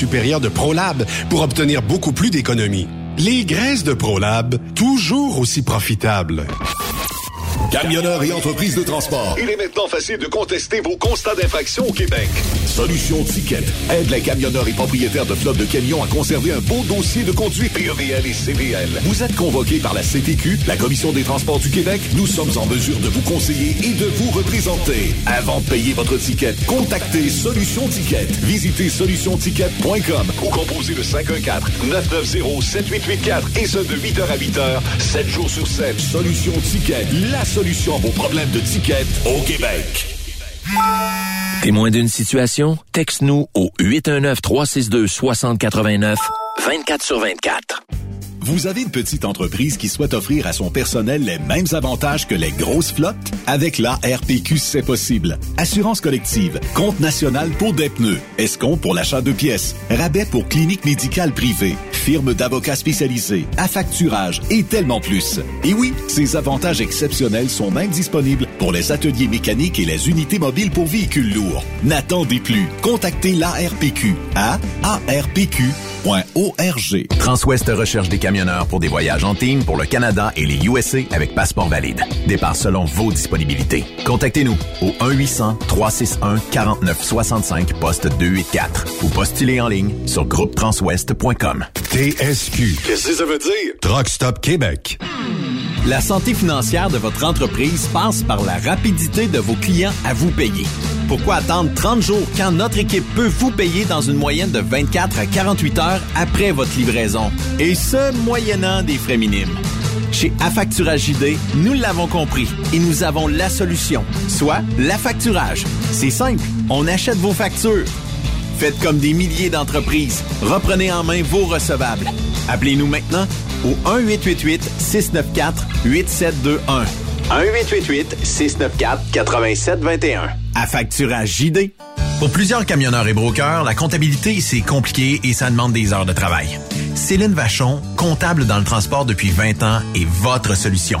supérieure de ProLab pour obtenir beaucoup plus d'économies. Les graisses de ProLab, toujours aussi profitables. Camionneurs et entreprises de transport. Il est maintenant facile de contester vos constats d'infraction au Québec. Solution Ticket aide les camionneurs et propriétaires de flottes de camions à conserver un beau dossier de conduite PEVL et CVL. Vous êtes convoqué par la CTQ, la Commission des transports du Québec. Nous sommes en mesure de vous conseiller et de vous représenter. Avant de payer votre ticket, contactez Solution Ticket. Visitez solutionticket.com ou composez le 514-990-7884 et ce de 8h à 8h, 7 jours sur 7. Solution Ticket, la solution à vos problèmes de ticket au Québec. Témoin d'une situation? Texte-nous au 819-362-6089, 24 sur 24. Vous avez une petite entreprise qui souhaite offrir à son personnel les mêmes avantages que les grosses flottes? Avec la RPQ, c'est possible. Assurance collective, compte national pour des pneus, escompte pour l'achat de pièces, rabais pour clinique médicale privée, firme d'avocats spécialisés, affacturage et tellement plus. Et oui, ces avantages exceptionnels sont même disponibles pour les ateliers mécaniques et les unités mobiles pour véhicules lourds. N'attendez plus. Contactez l'ARPQ à arpq.org. Transwest recherche des camionneurs pour des voyages en team pour le Canada et les USA avec passeport valide. Départ selon vos disponibilités. Contactez-nous au 1-800-361-4965 poste 284 ou postulez en ligne sur groupetranswest.com. TSQ. Qu'est-ce que ça veut dire? Truck Stop Québec. La santé financière de votre entreprise passe par la rapidité de vos clients à vous payer. Pourquoi attendre 30 jours quand notre équipe peut vous payer dans une moyenne de 24 à 48 heures après votre livraison? Et ce, moyennant des frais minimes. Chez Affacturage JD, nous l'avons compris et nous avons la solution, soit l'affacturage. C'est simple, on achète vos factures. Faites comme des milliers d'entreprises. Reprenez en main vos recevables. Appelez-nous maintenant au 1-888-694-8721. 1-888-694-8721. À facturage JD. Pour plusieurs camionneurs et brokers, la comptabilité, c'est compliqué et ça demande des heures de travail. Céline Vachon, comptable dans le transport depuis 20 ans, est votre solution.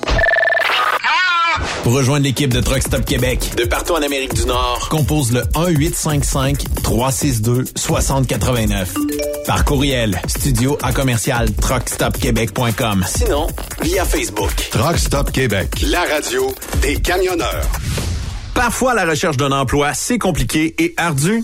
Pour rejoindre l'équipe de Truck Stop Québec, de partout en Amérique du Nord, compose le 1-855-362-6089. Par courriel, studio à commercial truckstopquebec.com. Sinon, via Facebook. Truck Stop Québec, la radio des camionneurs. Parfois, la recherche d'un emploi, c'est compliqué et ardu.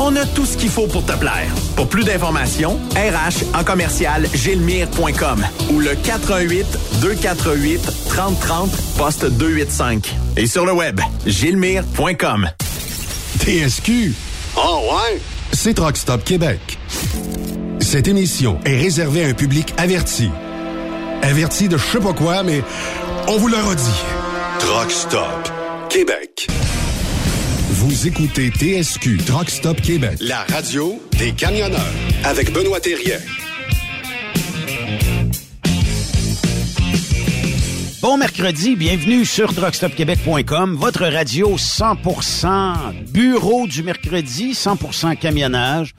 On a tout ce qu'il faut pour te plaire. Pour plus d'informations, RH en commercial gilmire.com ou le 418 248 3030 poste 285. Et sur le web, gilmire.com. TSQ. Oh ouais? C'est Truck Stop Québec. Cette émission est réservée à un public averti. Averti de je sais pas quoi, mais on vous le redit. Truck Stop Québec. Vous écoutez TSQ Truckstop Québec. La radio des camionneurs avec Benoît Thérien. Bon mercredi, bienvenue sur truckstopquebec.com, votre radio 100% bureau du mercredi, 100% camionnage,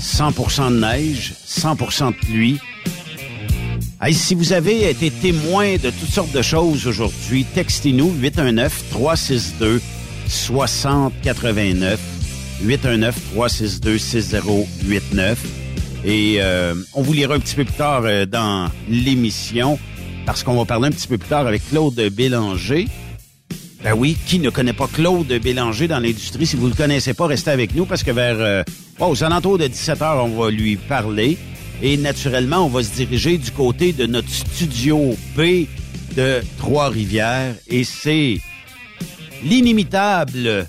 100% de neige, 100% de pluie. Si vous avez été témoin de toutes sortes de choses aujourd'hui, textez-nous 819 362 819-362-6089. 819-362-6089. Et euh, on vous lira un petit peu plus tard euh, dans l'émission, parce qu'on va parler un petit peu plus tard avec Claude Bélanger. Ben oui, qui ne connaît pas Claude Bélanger dans l'industrie? Si vous ne le connaissez pas, restez avec nous parce que vers euh, oh, aux alentours de 17 heures, on va lui parler. Et naturellement, on va se diriger du côté de notre studio P de Trois-Rivières. Et c'est l'inimitable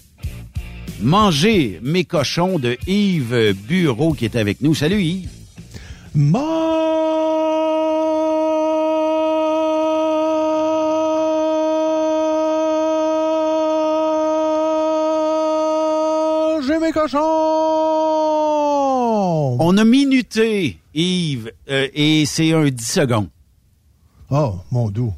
Manger mes cochons de Yves Bureau qui est avec nous. Salut Yves. Manger mes cochons! On a minuté, Yves, euh, et c'est un 10 secondes. Oh, mon doux.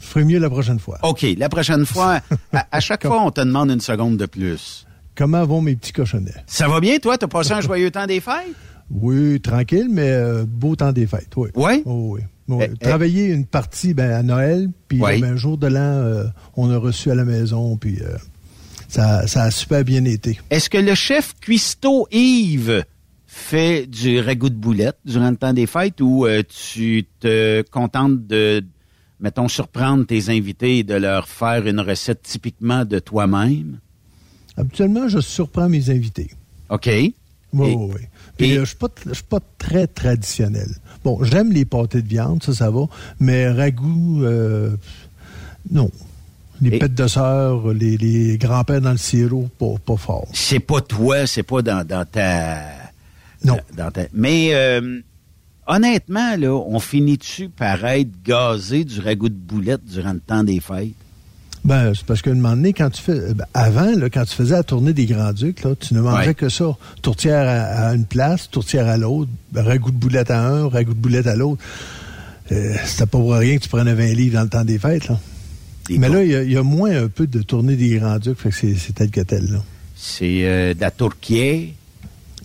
Je ferai mieux la prochaine fois. OK, la prochaine fois, à, à chaque fois, on te demande une seconde de plus. Comment vont mes petits cochonnets? Ça va bien, toi? T'as passé un joyeux temps des fêtes? Oui, tranquille, mais euh, beau temps des fêtes, oui. Oui? Oh, oui. oui. Eh, eh. Travailler une partie ben, à Noël, puis Oui. ben, un jour de l'an, euh, on a reçu à la maison, puis euh, ça, ça a super bien été. Est-ce que le chef cuistot Yves fait du ragoût de boulette durant le temps des fêtes ou tu te contentes de, mettons, surprendre tes invités et de leur faire une recette typiquement de toi-même? Habituellement, je surprends mes invités. OK. Oui, Et- oui, oui. Puis et- euh, je suis pas, je suis pas très traditionnel. Bon, j'aime les pâtés de viande, ça, ça va, mais ragoût, euh, non. Les Et- pêtes de sœur, les, les grands-pères dans le sirop, pas, pas fort. C'est pas toi, c'est pas dans, dans ta... Non. Dans ta- mais euh, honnêtement, là, on finit-tu par être gazé du ragoût de boulette durant le temps des fêtes? Ben, c'est parce qu'à un moment donné, quand tu fais. ben, avant, là, quand tu faisais la tournée des Grands-Ducs, là, tu ne mangeais Ouais. que ça. Tourtière à, à une place, tourtière à l'autre, ragoût de boulette à un, ragoût de boulette à l'autre. Euh, C'était pas pour rien que tu prenais 20 livres dans le temps des fêtes, là. Mais là, il y a- il y, a moins un peu de tournée des Grands-Ducs, fait que c'est c'est tel que tel, là. C'est euh, de la tourquière.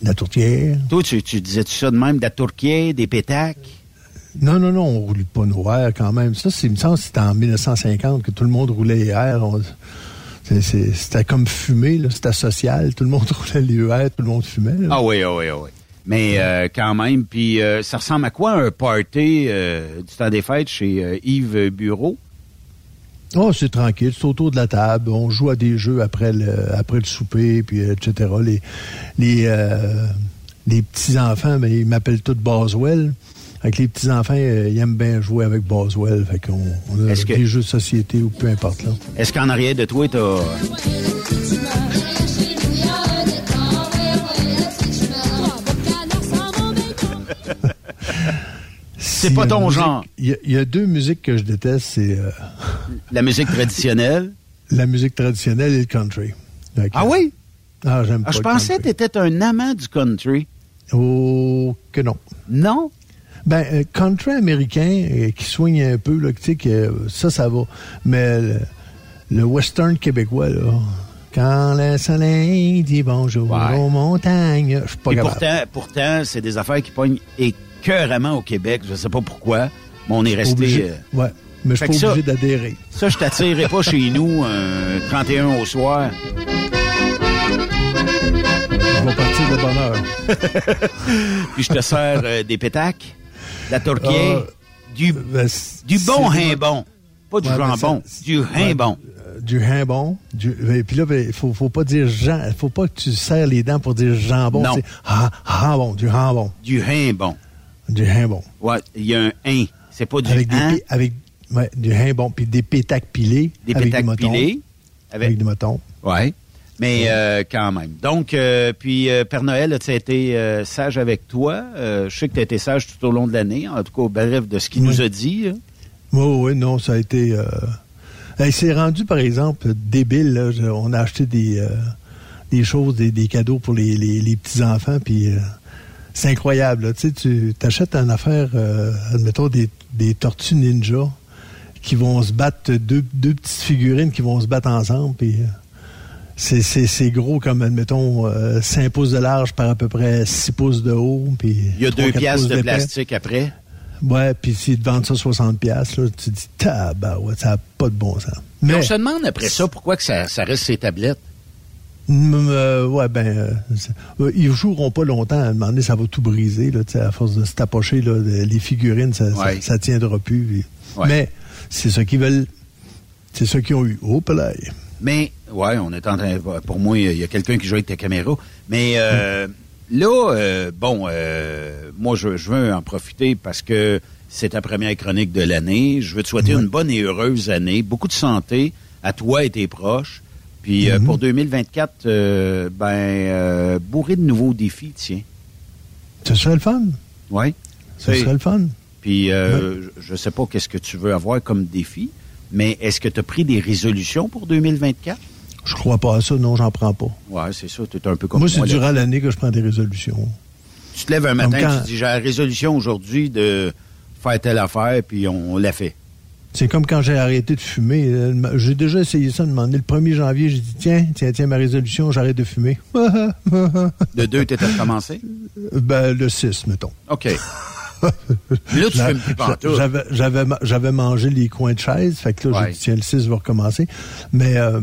La tourtière. Toi, tu, tu disais-tu ça de même, de la tourquière, des pétacs? Non, non, non, on roule pas nos airs quand même. Ça, c'est, il me semble que c'était en 1950 que tout le monde roulait les airs. On- C'était comme fumer. C'était social. Tout le monde roulait les airs, tout le monde fumait. là. Ah oui, ah oui, ah oui. Mais euh, quand même, puis euh, ça ressemble à quoi un party euh, du temps des fêtes chez Yves Bureau? Oh, c'est tranquille, c'est autour de la table. On joue à des jeux après le, après le souper, puis euh, etc. Les, les, euh, les petits-enfants, ben, ils m'appellent tous Boswell. Avec les petits-enfants, euh, ils aiment bien jouer avec Boswell. Fait qu'on on a que- des jeux de société ou peu importe. Là. Est-ce qu'en arrière de toi, t'as... C'est pas ton musique- genre. Il y, a- il y a deux musiques que je déteste, c'est euh, La musique traditionnelle? la musique traditionnelle et le country. Ah oui? Ah, j'aime Ah, pas je le pensais que country. t'étais un amant du country. Oh, que non. Non? Ben, euh, country américain euh, qui soigne un peu, là, tu sais, que euh, ça, ça va. Mais le, le western québécois, là, quand le soleil dit bonjour Ouais. aux montagnes, je suis pas Et capable. pourtant, pourtant c'est des affaires qui pognent écœuramment au Québec. Je sais pas pourquoi, mais on est resté... Euh, Ouais, mais je suis pas obligé d'adhérer. Ça, je t'attirerai pas chez nous un 31 au soir. Je vais partir de bonne heure. Puis je te sers euh, des pétacs, de la tourquière, Euh, du, Ben, du bon himbon. Pas du Ouais, ben, jambon, ça- du himbon. Euh, du jambon. Du, et puis là, il faut, faut pas dire Jean, faut pas que tu serres les dents pour dire jambon. Non. Ah, jambon, du jambon. Du. Du jambon. Ouais, il y a un hin. C'est pas du Avec des, hein, avec, ouais, du jambon, puis des pétacs pilés. des avec pétacs pilés. Avec, Avec, des motons. ouais. Mais euh, quand même. Donc, euh, puis euh, Père Noël, as-tu été euh, sage avec toi? Je sais que tu as été sage tout au long de l'année, en tout cas, bref, de ce qu'il Oui. nous a dit. Oui, oui, non, ça a été. Hey, c'est rendu, par exemple, débile. Là. Je- on a acheté des, des choses, des, des cadeaux pour les, les, les petits-enfants, puis c'est incroyable. là. Tu sais, tu achètes une affaire, euh, admettons, des, des tortues ninja. qui vont se battre, deux, deux petites figurines qui vont se battre ensemble, puis euh, c'est, c'est, c'est gros comme, admettons, euh, 5 pouces de large par à peu près 6 pouces de haut. Puis Il y a deux pouces de plastique après. Ouais, puis s'ils te vendent ça 60 pièces, là, tu te dis, tabarouette, ça n'a pas de bon sens. Mais Mais, on se demande après ça pourquoi que ça, ça reste ces tablettes. Euh, ouais, ben, euh, euh, ils joueront pas longtemps. À un moment donné, ça va tout briser, là, à force de se tapocher, là, les figurines, ça, Ouais. ça, tiendra plus. Ouais. Mais c'est ça qu'ils veulent, c'est ça qu'ils ont eu. Oh, là. Mais, ouais, on est en train. Pour moi, il y a quelqu'un qui joue avec ta caméra. Mais euh, là, euh, bon, moi, je, je veux en profiter parce que c'est ta première chronique de l'année. Je veux te souhaiter une bonne et heureuse année. Beaucoup de santé à toi et tes proches. Puis euh, pour 2024, euh, ben, euh, bourré de nouveaux défis, tiens. Ce serait le fun. Oui. Ce serait le fun. Puis, euh, je je sais pas qu'est-ce que tu veux avoir comme défi, mais est-ce que tu as pris des résolutions pour 2024? Je crois pas à ça, non, j'en prends pas. Ouais, c'est ça. Tu es un peu comme Moi, moi. c'est durant l'année que je prends des résolutions. Tu te lèves un matin, quand- tu te dis, j'ai la résolution aujourd'hui de faire telle affaire, puis on, l'a fait. C'est comme quand j'ai arrêté de fumer. Euh, J'ai déjà essayé ça de demander. Le 1er janvier, j'ai dit, tiens, tiens, tiens, ma résolution, j'arrête de fumer. De deux, tu étais recommencé? ben, le 6, mettons. OK. Là, tu fumes plus pantoute. J'avais, j'avais, ma- j'avais mangé les coins de chaise, fait que là, Ouais. j'ai dit, tiens, le 6 va recommencer. Mais euh,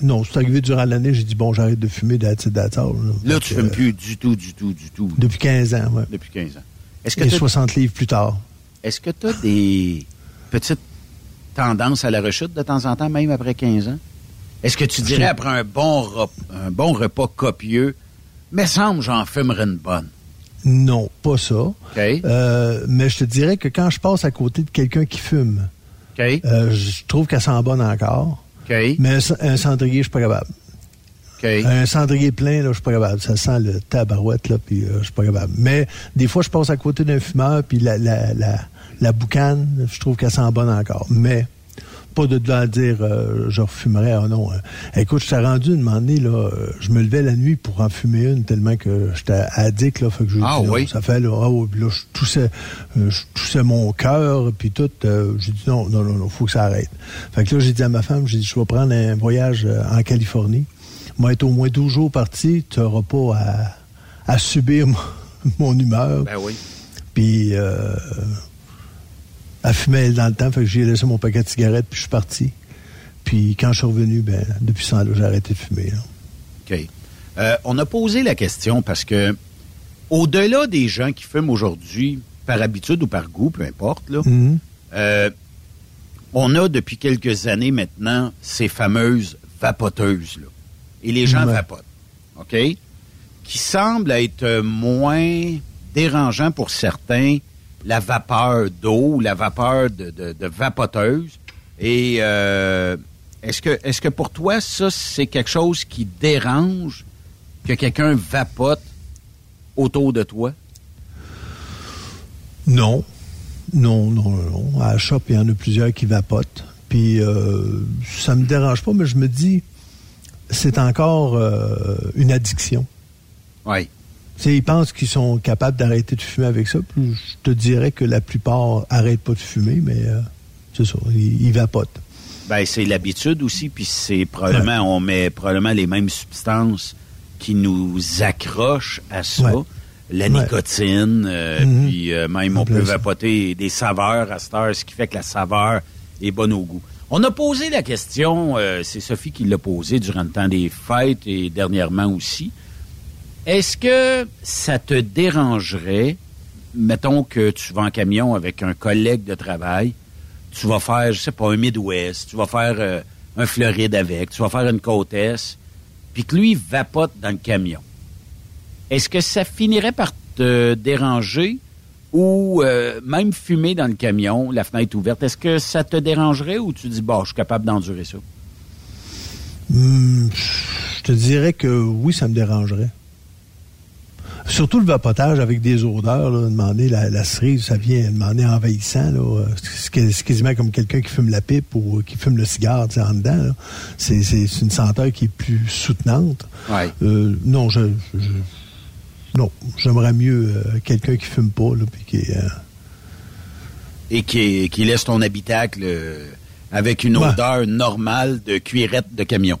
non, c'est arrivé durant l'année, j'ai dit, bon, j'arrête de fumer, that's it, that's all, Là, tu que, fumes euh, plus du tout, du tout, du tout. Depuis 15 ans, ouais. Depuis 15 ans. Est-ce que Et t'as- 60 livres plus tard. Est-ce que tu as des petites tendances à la rechute de temps en temps, même après 15 ans? Est-ce que tu dirais, après un bon, rep- un bon repas copieux, mais semble j'en fumerais une bonne? Non, pas ça. Euh, mais je te dirais que quand je passe à côté de quelqu'un qui fume, euh, je trouve qu'elle sent bonne encore. Mais un, cendrier, je suis pas capable. Un cendrier plein, là, je suis pas capable. Ça sent le tabarouette, là, puis euh, je suis pas capable. Mais des fois, je passe à côté d'un fumeur, puis la, la, la, la boucane, je trouve qu'elle sent bonne encore. Mais pas de là à dire euh, je refumerais, ah non. hein. Écoute, je t'ai rendu une moment donné, là, euh, je me levais la nuit pour en fumer une tellement que j'étais addict, là, fait que je Ah non, oui? ça fait là, ah oui, puis là, je toussais, euh, je toussais mon cœur, puis tout, euh, j'ai dit non, non, non, non, faut que ça arrête. Fait que là, j'ai dit à ma femme, j'ai dit, je vais prendre un voyage en Californie. Moi, être au moins 12 jours parti, tu n'auras pas à, à subir mon, mon humeur. Ben oui. Puis, elle fumait elle, dans le temps, fait que j'ai laissé mon paquet de cigarettes, puis je suis parti. Puis quand je suis revenu, ben, depuis temps-là, j'ai arrêté de fumer. là. OK. Euh, on a posé la question parce que, au-delà des gens qui fument aujourd'hui, par habitude ou par goût, peu importe, là, Mhm. euh, on a depuis quelques années maintenant ces fameuses vapoteuses. Là. Et les gens vapotent. OK? Qui semblent être moins dérangeants pour certains, la vapeur d'eau, la vapeur de, de, de vapoteuse. Et euh, est-ce que, pour toi, ça, c'est quelque chose qui dérange que quelqu'un vapote autour de toi? Non. Non, non, non, non. À la shop, il y en a plusieurs qui vapotent. Puis euh, ça me dérange pas, mais je me dis, c'est encore euh, une addiction. Oui. Tu sais, ils pensent qu'ils sont capables d'arrêter de fumer avec ça. Puis je te dirais que la plupart arrêtent pas de fumer, mais euh, c'est ça, ils, ils vapotent. Ben, c'est l'habitude aussi, puis c'est probablement, on met probablement les mêmes substances qui nous accrochent à ça. Ouais. La Ouais. nicotine, euh, Mhm. puis euh, même on peut vapoter des saveurs à cette heure, ce qui fait que la saveur est bonne au goût. On a posé la question, c'est Sophie qui l'a posée durant le temps des fêtes et dernièrement aussi. Est-ce que ça te dérangerait, mettons que tu vas en camion avec un collègue de travail, tu vas faire, je sais pas, un Midwest, tu vas faire euh, un Floride avec, tu vas faire une côte Est, puis que lui vapote dans le camion? Est-ce que ça finirait par te déranger ou euh, même fumer dans le camion, la fenêtre ouverte, est-ce que ça te dérangerait ou tu dis, bah, je suis capable d'endurer ça? Hum, je te dirais que oui, ça me dérangerait. Surtout le vapotage avec des odeurs, là, demander la, la cerise, ça vient demander envahissant. Là, euh, c'est quas- c'est quasiment comme quelqu'un qui fume la pipe ou qui fume le cigare tu sais, en dedans. là. C'est c'est- c'est une senteur qui est plus soutenante. Ouais. Euh, non, je, je- non, j'aimerais mieux euh, quelqu'un qui fume pas, là, puis qui, euh, Et qui, qui laisse ton habitacle avec une odeur normale de cuirette de camion.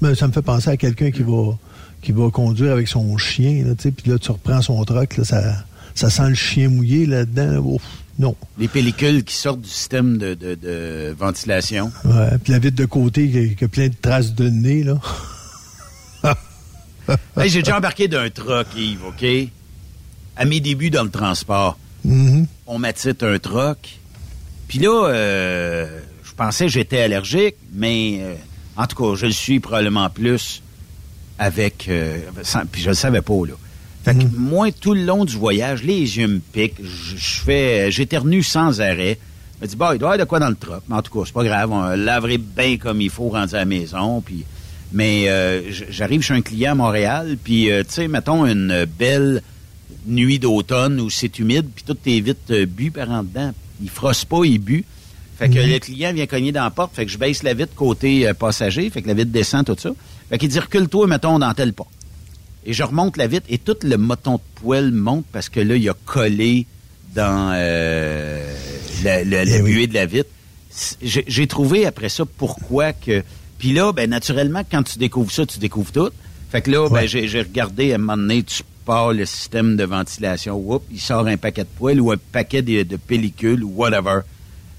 Mais ça me fait penser à quelqu'un qui va qui va conduire avec son chien, là, puis là, tu reprends son truck, là, ça, ça sent le chien mouillé là-dedans. non. Les pellicules qui sortent du système de, de, de ventilation. Ouais, puis la vitre de côté qui, qui, a plein de traces de nez, là. hey, J'ai déjà embarqué d'un truck, Yves, OK? À mes débuts dans le transport. Mm-hmm. On m'a un truck. Puis là, euh, je pensais que j'étais allergique, mais euh, en tout cas, je le suis probablement plus avec... Euh, puis je le savais pas, là. Fait que mm-hmm. moi, tout le long du voyage, les yeux me piquent. Je fais... J'éternue sans arrêt. Je me dis, bah, il doit y avoir de quoi dans le truck. Mais en tout cas, c'est pas grave. On laverait bien comme il faut, rendu à la maison. Puis... Mais j'arrive chez un client à Montréal, puis, tu sais, mettons une belle nuit d'automne où c'est humide, puis toutes tes vitres bues par en dedans. Il frosse pas, il bu. Fait que mhm. le client vient cogner dans la porte, fait que je baisse la vitre côté euh, passager, fait que la vitre descend, tout ça. Fait qu'il dit recule-toi, mettons, dans tel pas. Et je remonte la vitre et tout le moton de poêle monte parce que là, il a collé dans euh, la, la, eh buée de la vitre. J'ai trouvé après ça pourquoi que. Puis là, ben naturellement, quand tu découvres ça, tu découvres tout. Fait que là, ben, j'ai regardé à un moment donné, tu pars le système de ventilation. Whoop, il sort un paquet de poêle ou un paquet de, de pellicules ou whatever.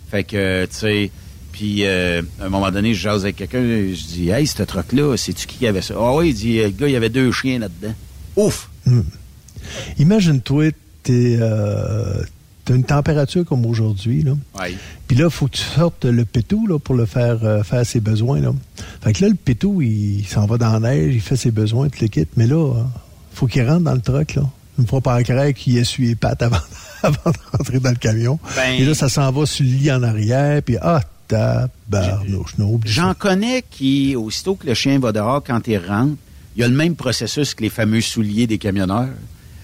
Fait que, tu sais, puis euh, à un moment donné, je jase avec quelqu'un, je dis, hey, ce truc-là, c'est-tu qui avait ça? Ah oui, il dit, le gars, il y avait deux chiens là-dedans. Ouf! Hmm. Imagine-toi, t'es. Euh, T'as une température comme aujourd'hui, là. Oui. Puis là, il faut que tu sortes le pétou, là, pour le faire euh, faire ses besoins, là. Fait que là, le pétou, il, s'en va dans la neige, il fait ses besoins, tout le kit. Mais là, faut qu'il rentre dans le truck, là. Une fois par craque, qu'il essuie les pattes avant, avant de rentrer dans le camion. Ben, et là, ça s'en va sur le lit en arrière, puis ah, tabarnouche, J'en connais qui, aussitôt que le chien va dehors, quand il rentre, il y a le même processus que les fameux souliers des camionneurs.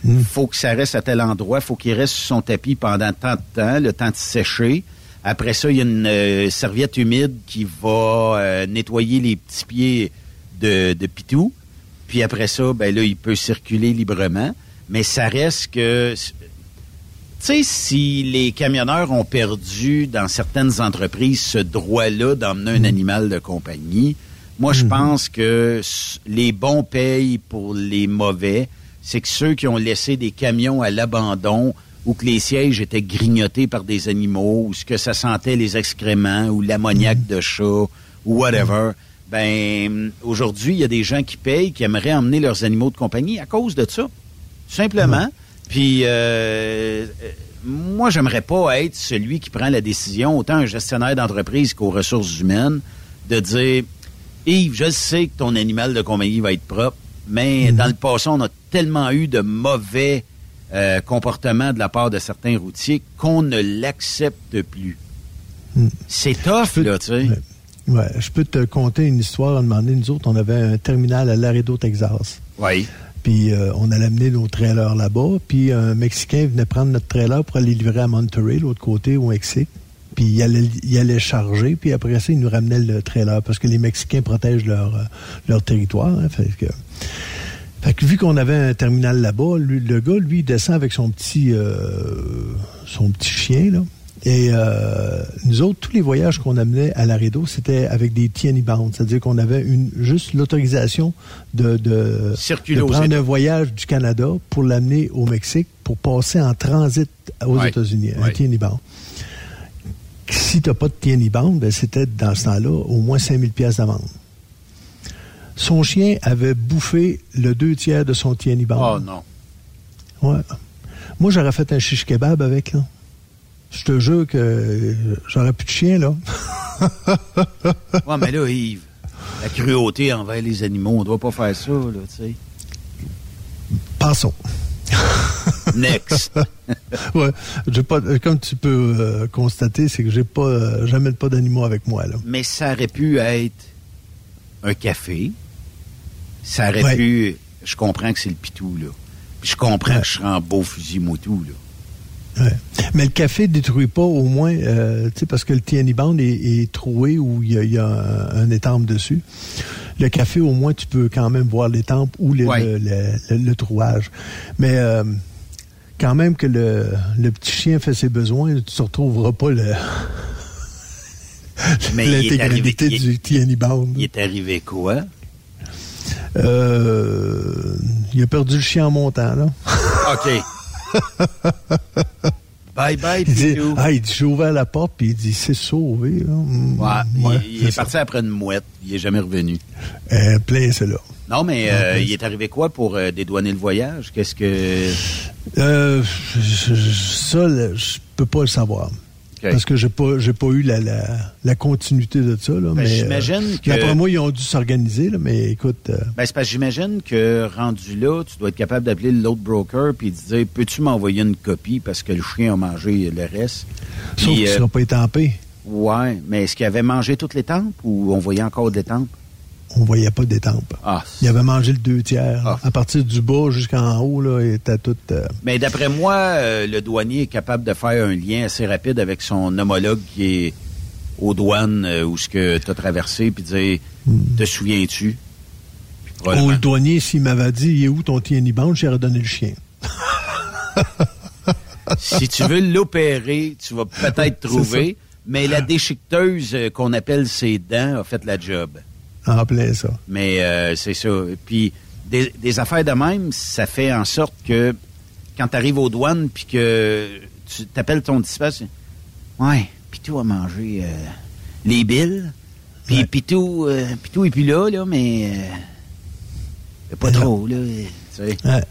Il hmm. faut que ça reste à tel endroit, faut qu'il reste sur son tapis pendant tant de temps, le temps de sécher. Après ça, il y a une euh, serviette humide qui va euh, nettoyer les petits pieds de, de pitou. Puis après ça, ben là, il peut circuler librement. Mais ça reste que sais, si les camionneurs ont perdu dans certaines entreprises ce droit-là d'emmener un mm. animal de compagnie, moi, je mm-hmm. pense que les bons payent pour les mauvais. C'est que ceux qui ont laissé des camions à l'abandon ou que les sièges étaient grignotés par des animaux, ou ce que ça sentait les excréments, ou l'ammoniaque mm. de chat, ou whatever, ben aujourd'hui, il y a des gens qui payent, qui aimeraient emmener leurs animaux de compagnie à cause de ça. Simplement. Puis, euh, moi, j'aimerais pas être celui qui prend la décision, autant un gestionnaire d'entreprise qu'aux ressources humaines, de dire Yves, je sais que ton animal de compagnie va être propre, mais mhm. dans le passé, on a tellement eu de mauvais euh, comportements de la part de certains routiers qu'on ne l'accepte plus. Mhm. C'est tough, là, tu sais. Ouais. je peux te conter une histoire. À demander, nous autres, on avait un terminal à Laredo, Texas. Oui. Puis euh, on allait amener nos trailers là-bas. Puis un Mexicain venait prendre notre trailer pour aller livrer à Monterrey, l'autre côté, au Mexique. Puis il allait, il allait charger, puis après ça, il nous ramenait le trailer parce que les Mexicains protègent leur, euh, leur territoire. Hein, fait que, vu qu'on avait un terminal là-bas, le gars, lui, il descend avec son petit euh, son petit chien, là. Et euh, nous autres, tous les voyages qu'on amenait à Laredo, c'était avec des TNI bound, c'est-à-dire qu'on avait une juste l'autorisation de, de, de prendre un voyage du Canada pour l'amener au Mexique pour passer en transit aux États-Unis, un TNI bound. Si tu n'as pas de TNI bound, ben c'était dans ce temps-là au moins 5000 pièces d'amende. Son chien avait bouffé le deux tiers de son TNI bound. Oh non. Ouais. Moi, j'aurais fait un shish kebab avec, là. Je te jure que j'aurais plus de chien, là. ouais, mais là, Yves, la cruauté envers les animaux, on doit pas faire ça, là, tu sais. Passons. Next. ouais, pas, comme tu peux euh, constater, c'est que j'ai pas, euh, jamais pas d'animaux avec moi, là. Mais ça aurait pu être un café. Ça aurait pu, je comprends que c'est le pitou, là. Je comprends que je serais en beau fusil motou, là. Mais le café ne détruit pas au moins, euh, parce que le TNI band est, troué ou il y a, un, étampe dessus. Le café, au moins, tu peux quand même voir l'étampe ou le, le, trouage. Mais euh, quand même que le, petit chien fait ses besoins, tu ne retrouveras pas le... L'intégralité du TNI Bound. Il est arrivé quoi? Euh, il a perdu le chien en montant, là. OK. bye bye, Il dit, ah, il dit, j'ai ouvert la porte, puis il dit, c'est sauvé, là. Ouais, il- est ça. parti après une mouette. Il est jamais revenu. Euh, plein, c'est là. Non, mais euh, il est arrivé quoi pour euh, dédouaner le voyage? Qu'est-ce que... Ça, là, je peux pas le savoir. Parce que j'ai pas, j'ai pas eu la, la, la continuité de ça, là. Ben, mais, j'imagine euh, que- D'après moi, ils ont dû s'organiser, là, mais écoute, euh, Ben, c'est parce que j'imagine que rendu là, tu dois être capable d'appeler l'autre broker puis de dire Peux-tu m'envoyer une copie parce que le chien a mangé le reste? sauf qu'il euh, sera pas étampé. Ouais, mais est-ce qu'il avait mangé toutes les tempes ou on voyait encore des tempes? On voyait pas d'étampe. Ah, Il avait mangé le deux tiers. Ah. À partir du bas jusqu'en haut, là, il était tout... euh, Mais d'après moi, euh, le douanier est capable de faire un lien assez rapide avec son homologue qui est aux douanes euh, où ce que tu as traversé puis dire Te souviens-tu? Probablement- le douanier, s'il m'avait dit, il est où ton TNI Band, j'aurais donné le chien. si tu veux l'opérer, tu vas peut-être trouver, mais la déchiqueteuse qu'on appelle ses dents a fait la job. En plein ça. Mais euh, c'est ça. Puis des, des affaires de même, ça fait en sorte que quand tu arrives aux douanes puis que tu t'appelles ton dispatch, ouais, Pitou a mangé euh, les billes. Puis. Pitou, euh, Pitou est plus là, là, mais euh, pas trop, là. tu sais. Ouais.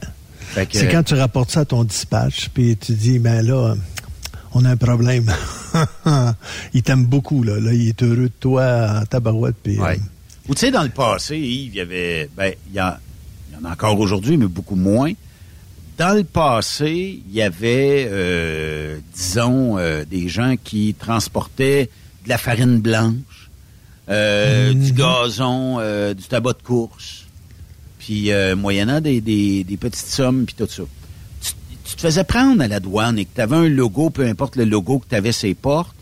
C'est quand tu rapportes ça à ton dispatch, puis tu dis, ben là, on a un problème. il t'aime beaucoup, là. Là, il est heureux de toi en tabarouette, puis... Ouais. euh, Ou tu sais, dans le passé, Yves, il y avait. Ben, il y, en- il y en a encore aujourd'hui, mais beaucoup moins. Dans le passé, il y avait, euh, disons, euh, des gens qui transportaient de la farine blanche, euh, Mhm. du gazon, euh, du tabac de course, puis euh, moyennant des, des, des petites sommes, puis tout ça. Tu, tu te faisais prendre à la douane et que tu avais un logo, peu importe le logo que tu avais ses portes,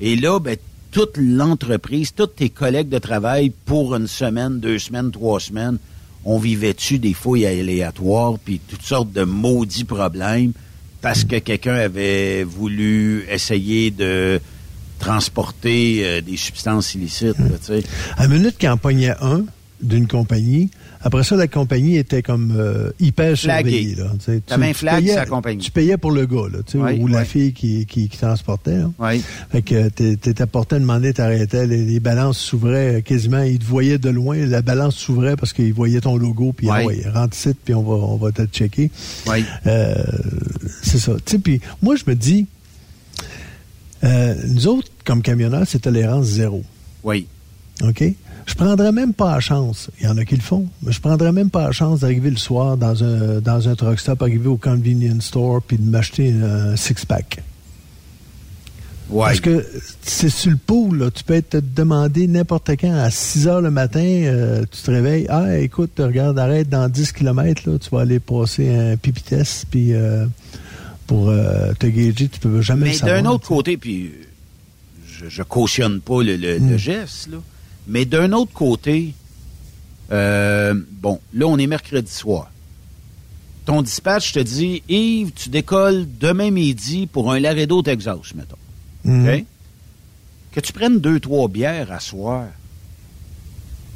et là, ben, toute l'entreprise, tous tes collègues de travail pour une semaine, deux semaines, trois semaines, on vivait-tu des fouilles aléatoires puis toutes sortes de maudits problèmes parce que quelqu'un avait voulu essayer de transporter euh, des substances illicites, tu. À minute qu'il pognait un d'une compagnie, après ça, la compagnie était comme euh, hyper surveillée. Là, Tu tu- un flag payais- la compagnie. Tu payais pour le gars, là, tu sais, Ouais, ou la fille qui, qui, qui transportait. Là. Oui. Fait que t'étais porté à demander, t'arrêtais, les, les balances s'ouvraient quasiment, ils te voyaient de loin, la balance s'ouvrait parce qu'ils voyaient ton logo, puis Ouais. ah ouais, rentre ici, puis on va, on va te checker. Oui. Euh, c'est ça. Puis moi, je me dis, euh, nous autres, comme camionneurs, c'est tolérance zéro. Oui. OK? Je prendrais même pas la chance. Il y en a qui le font, mais je prendrais même pas la chance d'arriver le soir dans un, dans un truck stop, arriver au convenience store, puis de m'acheter un six-pack. Oui. Parce que c'est sur le pool, là. Tu peux être te demander n'importe quand, à 6 heures le matin, euh, tu te réveilles. Ah, écoute, regarde, arrête dans 10 km, là, tu vas aller passer un pipi test, puis euh, pour euh, te gager, tu peux jamais Mais d'un autre côté, puis je, je cautionne pas le, le- Mm. le geste, là, mais d'un autre côté, euh, bon, là, on est mercredi soir. Ton dispatch te dit, Yves, tu décolles demain midi pour un Laredo, Texas, mettons. Mhm. OK? Que tu prennes deux, trois bières à soir.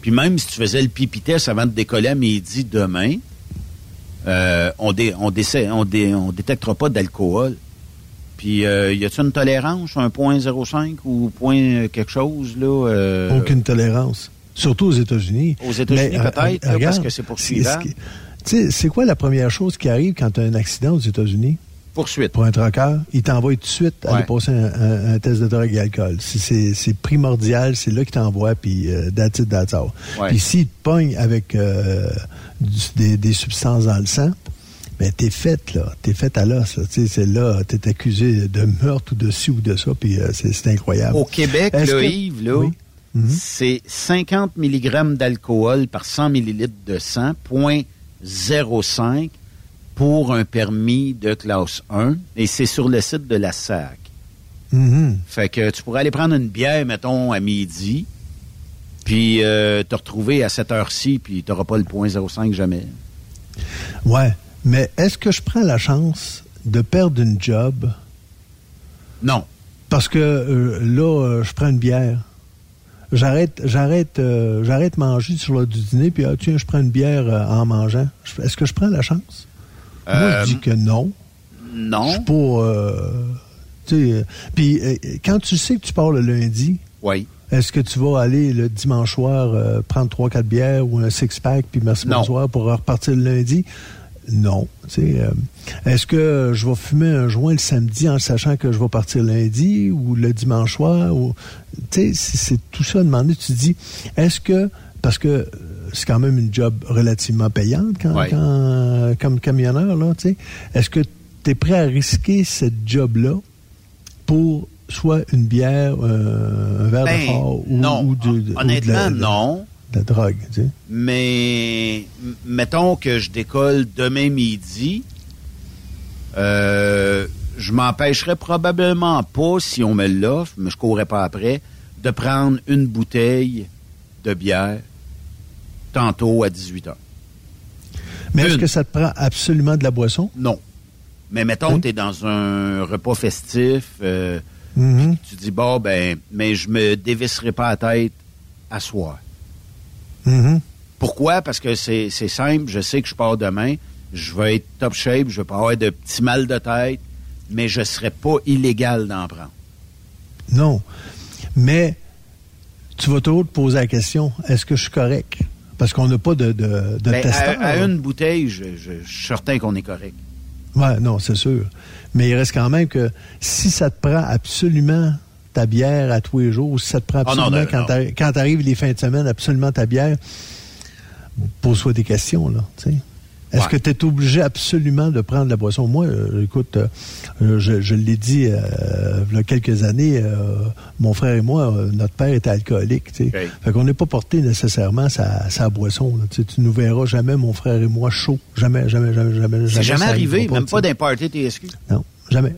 Puis même si tu faisais le pipi test avant de décoller à midi demain, euh, on, dé, on, décè- on, dé- on détectera pas d'alcool. Puis, euh, y a-tu une tolérance, un point 0,5 ou point quelque chose, là? euh, Aucune tolérance. Surtout aux États-Unis. Aux États-Unis, euh, peut-être, parce que c'est poursuivable. ce qui- Tu sais, c'est quoi la première chose qui arrive quand tu as un accident aux États-Unis? Poursuite. Pour un trucker, il t'envoie tout de suite aller Ouais. passer un, un- un test de drogue et d'alcool. C'est- primordial, c'est là qu'il t'envoie, puis euh, that's it, that's all. Ouais. Puis s'il te pogne avec euh, du- des, des substances dans le sang, ben t'es faite, là. T'es faite à l'os, là. Tu sais, c'est là, t'es accusé de meurtre ou de ci ou de ça, puis euh, c'est incroyable. Au Québec, là, que- Yves, là, Oui. Mhm. c'est 50 mg d'alcool par 100 ml de sang, point 0,5 pour un permis de classe 1, et c'est sur le site de la SAC. Mhm. Fait que tu pourrais aller prendre une bière, mettons, à midi, puis euh, te retrouver à cette heure-ci, puis tu n'auras pas le point 0,5 jamais. Ouais. Mais est-ce que je prends la chance de perdre une job? Non. parce que euh, là, euh, je prends une bière? j'arrête, j'arrête, euh, j'arrête manger sur l'heure du dîner, puis ah, tiens, je prends une bière en mangeant. Je- Est-ce que je prends la chance? Moi, je dis que non. Je Non. suis pas. puis quand tu sais que tu pars le lundi, Oui. est-ce que tu vas aller le dimanche soir prendre trois, quatre bières ou un six-pack, puis merci Non. bonsoir pour repartir le lundi? Non. euh, Est-ce que je vais fumer un joint le samedi en sachant que je vais partir lundi ou le dimanche soir? Ou, tu sais, c'est tout ça. Demander, tu te dis, est-ce que, parce que euh, c'est quand même une job relativement payante quand, Ouais. quand- comme camionneur, là, tu sais, est-ce que tu es prêt à risquer cette job-là pour soit une bière, euh, un verre Ben, de fort ou, non. ou de- de- ou Honnêtement, de la- de- non. De la drogue, tu sais? Mais mettons que je décolle demain midi, euh, je m'empêcherais probablement pas, si on me l'offre, mais je courrais pas après, de prendre une bouteille de bière tantôt à 18 h. Mais est-ce que ça te prend absolument de la boisson? Non. Mais mettons, Hein? tu es dans un repas festif, euh, Mhm. tu dis, bon, ben, mais je me dévisserai pas la tête à soir. Mhm. Pourquoi? Parce que c'est simple. Je sais que je pars demain. Je vais être top shape. Je vais pas avoir de petits mal de tête. Mais je serai pas illégal d'en prendre. Non. Mais tu vas toujours te poser la question, est-ce que je suis correct? Parce qu'on n'a pas de, de, de Ben, testeur. à, une bouteille, je, je- je suis certain qu'on est correct. Ouais, non, c'est sûr. Mais il reste quand même que si ça te prend absolument ta bière à tous les jours, ou si ça te prend Ah non, absolument non, quand quand t'arrives les fins de semaine, absolument ta bière, pose-toi des questions, là, tu sais. Est-ce Ouais. que tu es obligé absolument de prendre la boisson? Moi, euh, écoute, euh, je, je l'ai dit euh, il y a quelques années, euh, mon frère et moi, euh, notre père était alcoolique. tu sais. Ok. Fait qu'on n'est pas porté nécessairement sa, sa boisson. là. Tu tu nous verras jamais, mon frère et moi, chaud. Jamais, jamais, jamais, jamais. C'est jamais arrivé, même tu pas sais. d'un party TSQ. Non, jamais.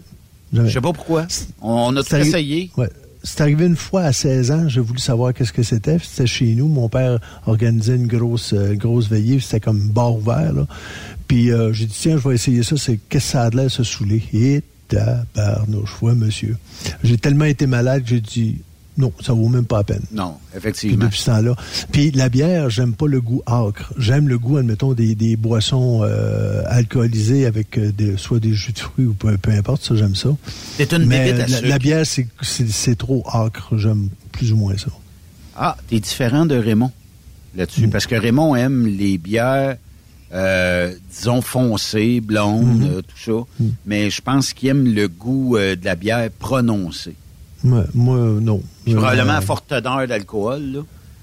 Jamais. Je sais pas pourquoi. On a tout essayé. Ouais. C'est arrivé une fois à 16 ans, j'ai voulu savoir qu'est-ce que c'était. C'était chez nous. Mon père organisait une grosse, euh, grosse veillée. C'était comme bar ouvert. Là. Puis euh, j'ai dit, tiens, je vais essayer ça. C'est qu'est-ce que ça a de l'air, se saouler. Et tabarnouche, ouais, monsieur. J'ai tellement été malade que j'ai dit, non, ça vaut même pas la peine. Non, Puis effectivement. depuis ce temps-là. Puis la bière, j'aime pas le goût âcre. J'aime le goût, admettons, des, des boissons euh, alcoolisées avec euh, des- soit des jus de fruits ou peu, peu importe. Ça, j'aime ça. T'es une Mais à la, sucre. la bière, c'est- c'est c'est trop âcre. J'aime plus ou moins ça. Ah, t'es différent de Raymond là-dessus. Mm. Parce que Raymond aime les bières, euh, disons, foncées, blondes, Mhm. euh, tout ça. Mais je pense qu'il aime le goût euh, de la bière prononcée. Moi, moi, non. Puis probablement Euh, forte teneur d'alcool.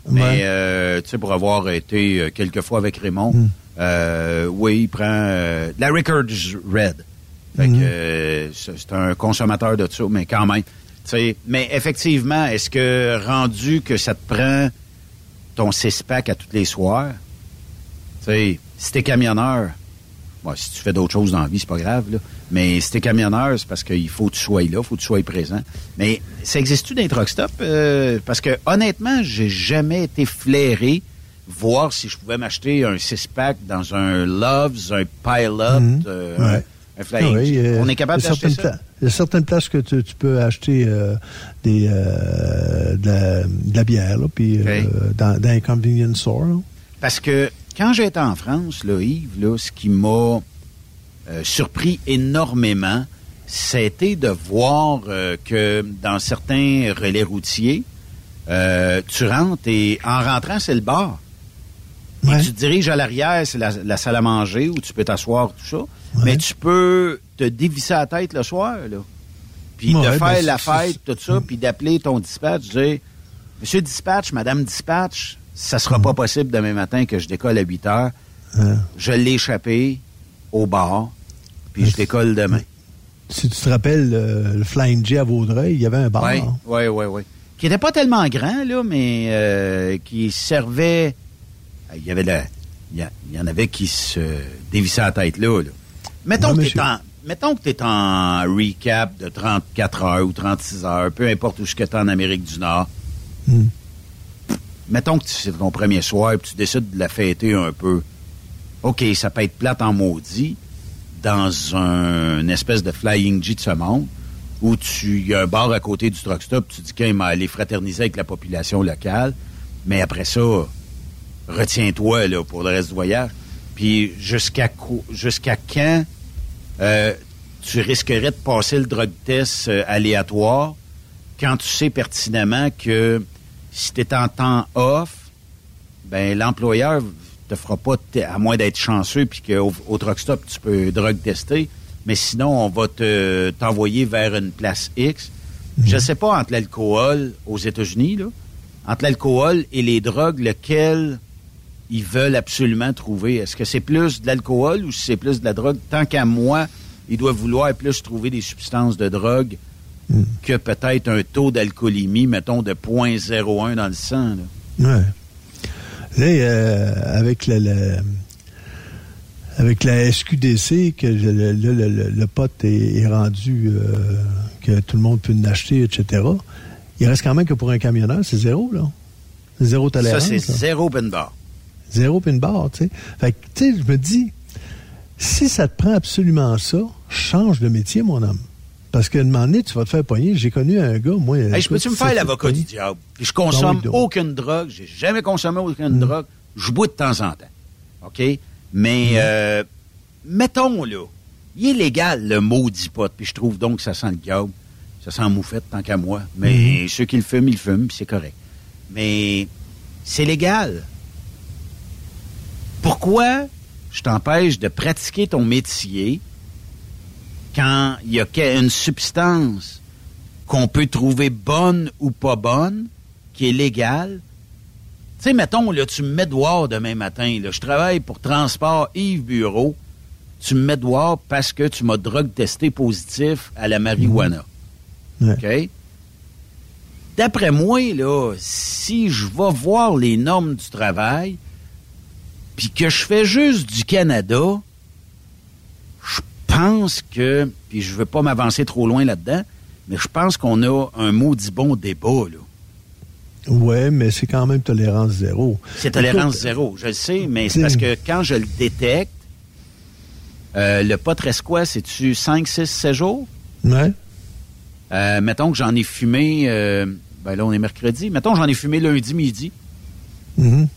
Ouais. Mais, euh, tu sais, pour avoir été euh, quelques fois avec Raymond, Mm. euh, oui, il prend euh, la Rickards Red. Fait que Mhm. euh, c'est un consommateur de ça, mais quand même. Mais effectivement, est-ce que rendu que ça te prend ton six-pack à tous les soirs, tu sais, si t'es camionneur, bon, si tu fais d'autres choses dans la vie, c'est pas grave, là. Mais si t'es camionneur, c'est parce qu'il faut que tu sois là, faut que tu sois présent. Mais ça existe-tu d'un truck stop? Euh, parce que honnêtement, j'ai jamais été flairé voir si je pouvais m'acheter un six-pack dans un Loves, un Pilot, Mhm. euh, Ouais. un, Flying Ah euh, On est capable il d'acheter ça? Il y a certaines places que tu, tu peux acheter euh, des, euh, de, la, de la bière, là, puis euh, dans, dans un convenience store. là. Parce que quand j'étais en France, là, Yves, là, ce qui m'a euh, surpris énormément, c'était de voir euh, que dans certains relais routiers, euh, tu rentres et en rentrant, c'est le bar. Ouais. Et tu te diriges à l'arrière, c'est la, la salle à manger où tu peux t'asseoir, tout ça. Ouais. Mais tu peux te dévisser la tête le soir, là. Puis Ouais, de ben, faire la c'est- fête, tout ça, puis d'appeler ton dispatch, dire Monsieur Dispatch, Madame Dispatch, ça sera pas possible demain matin que je décolle à 8 heures. Hein? Je l'ai échappé au bar, puis je décolle demain. Si tu te rappelles, euh, le Flying J à Vaudreuil, il y avait un bar. Oui, oui, oui, oui. Qui était pas tellement grand, là, mais euh, qui servait. Il y avait de la- Il y, en avait qui se dévissaient la tête là. là. Mettons, Ouais, que t'es en, mettons que tu es en recap de 34 heures ou 36 heures, peu importe où je suis en Amérique du Nord. Hmm. Mettons que c'est ton premier soir et tu décides de la fêter un peu. OK, ça peut être plate en maudit dans un une espèce de flying G de ce monde. où tu y a un bar à côté du truck stop, tu dis qu'il m'a aller fraterniser avec la population locale, mais après ça, retiens-toi là pour le reste du voyage. Puis jusqu'à jusqu'à quand euh, tu risquerais de passer le drug test euh, aléatoire quand tu sais pertinemment que si tu es en temps off, ben l'employeur te fera pas, à moins d'être chanceux, puis qu'au au truck stop, tu peux drug tester, mais sinon, on va te t'envoyer vers une place X. Je ne sais pas entre l'alcool aux États-Unis, là, entre l'alcool et les drogues, lequel ils veulent absolument trouver. Est-ce que c'est plus de l'alcool ou si c'est plus de la drogue? Tant qu'à moi, ils doivent vouloir plus trouver des substances de drogue que peut-être un taux d'alcoolémie, mettons, de 0.01 dans le sang. Là. Ouais. Là, euh, avec le, avec la SQDC, que le, le, pote est, rendu, euh, que tout le monde peut l'acheter, etc., il reste quand même que pour un camionneur, c'est zéro, là. Zéro tolérance. Ça, c'est zéro pin bar. Zéro pin bar, tu sais. Fait que, tu sais, je me dis, si ça te prend absolument ça, change de métier, mon homme. Parce qu'à un moment donné, tu vas te faire poigner. J'ai connu un gars, moi. Hey, je peux-tu me faire l'avocat du diable? je consomme aucune drogue. J'ai jamais consommé aucune mm. drogue. Je bois de temps en temps. OK? Mais, mm. euh, mettons, là, il est légal, le maudit pot. Puis je trouve donc que ça sent le diable. Ça sent moufette tant qu'à moi. Mais mm. ceux qui le fument, ils le fument, puis c'est correct. Mais c'est légal. Pourquoi je t'empêche de pratiquer ton métier quand il y a une substance qu'on peut trouver bonne ou pas bonne, qui est légale, tu sais, mettons, là, tu me mets dehors demain matin, là, je travaille pour Transport Yves Bureau, tu me mets dehors parce que tu m'as drogue testé positif à la marijuana. OK? D'après moi, là, si je vais voir les normes du travail, puis que je fais juste du Canada, pense que, puis je veux pas m'avancer trop loin là-dedans, mais je pense qu'on a un maudit bon débat, là. Oui, mais c'est quand même tolérance zéro. C'est tolérance zéro, je le sais, mais c'est parce que quand je le détecte, euh, le pot reste quoi? C'est-tu 5, 6, 7 jours? Oui. Euh, mettons que j'en ai fumé, euh, ben là, on est mercredi. Mettons que j'en ai fumé lundi midi. Mm-hmm.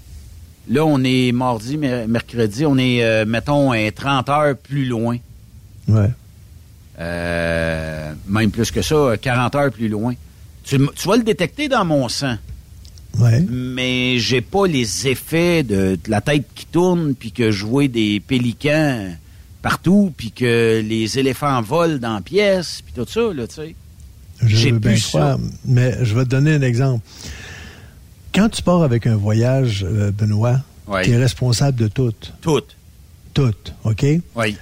Là, on est mardi, mercredi. On est, mettons, 30 heures plus loin. Ouais. Euh, même plus que ça, 40 heures plus loin. Tu, vas le détecter dans mon sang. Ouais. Mais j'ai pas les effets de, la tête qui tourne, puis que je vois des pélicans partout, puis que les éléphants volent dans la pièce, puis tout ça, là, tu sais. J'ai plus ça. mais je vais te donner un exemple. Quand tu pars avec un voyage, euh, Benoît, tu es responsable de tout. Tout. Tout, OK? Oui.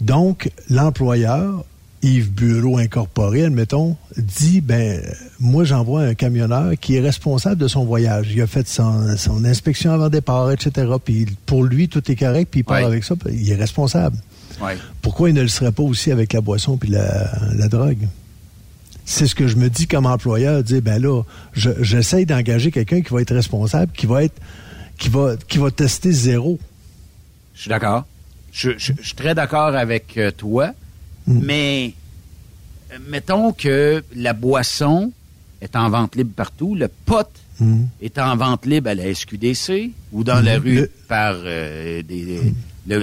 Donc, l'employeur, Yves Bureau Incorporé, admettons, dit, ben, moi, j'envoie un camionneur qui est responsable de son voyage. Il a fait son, inspection avant départ, etc. Puis pour lui, tout est correct, puis il part avec ça, il est responsable. Pourquoi il ne le serait pas aussi avec la boisson puis la, drogue? C'est ce que je me dis comme employeur, dire, ben là, j'essaye d'engager quelqu'un qui va être responsable, qui va être, qui va, qui va tester zéro. Je suis d'accord. Je, suis très d'accord avec euh, toi, mm. mais euh, mettons que la boisson est en vente libre partout, le pot mm. est en vente libre à la SQDC ou dans la mm. rue par euh, des,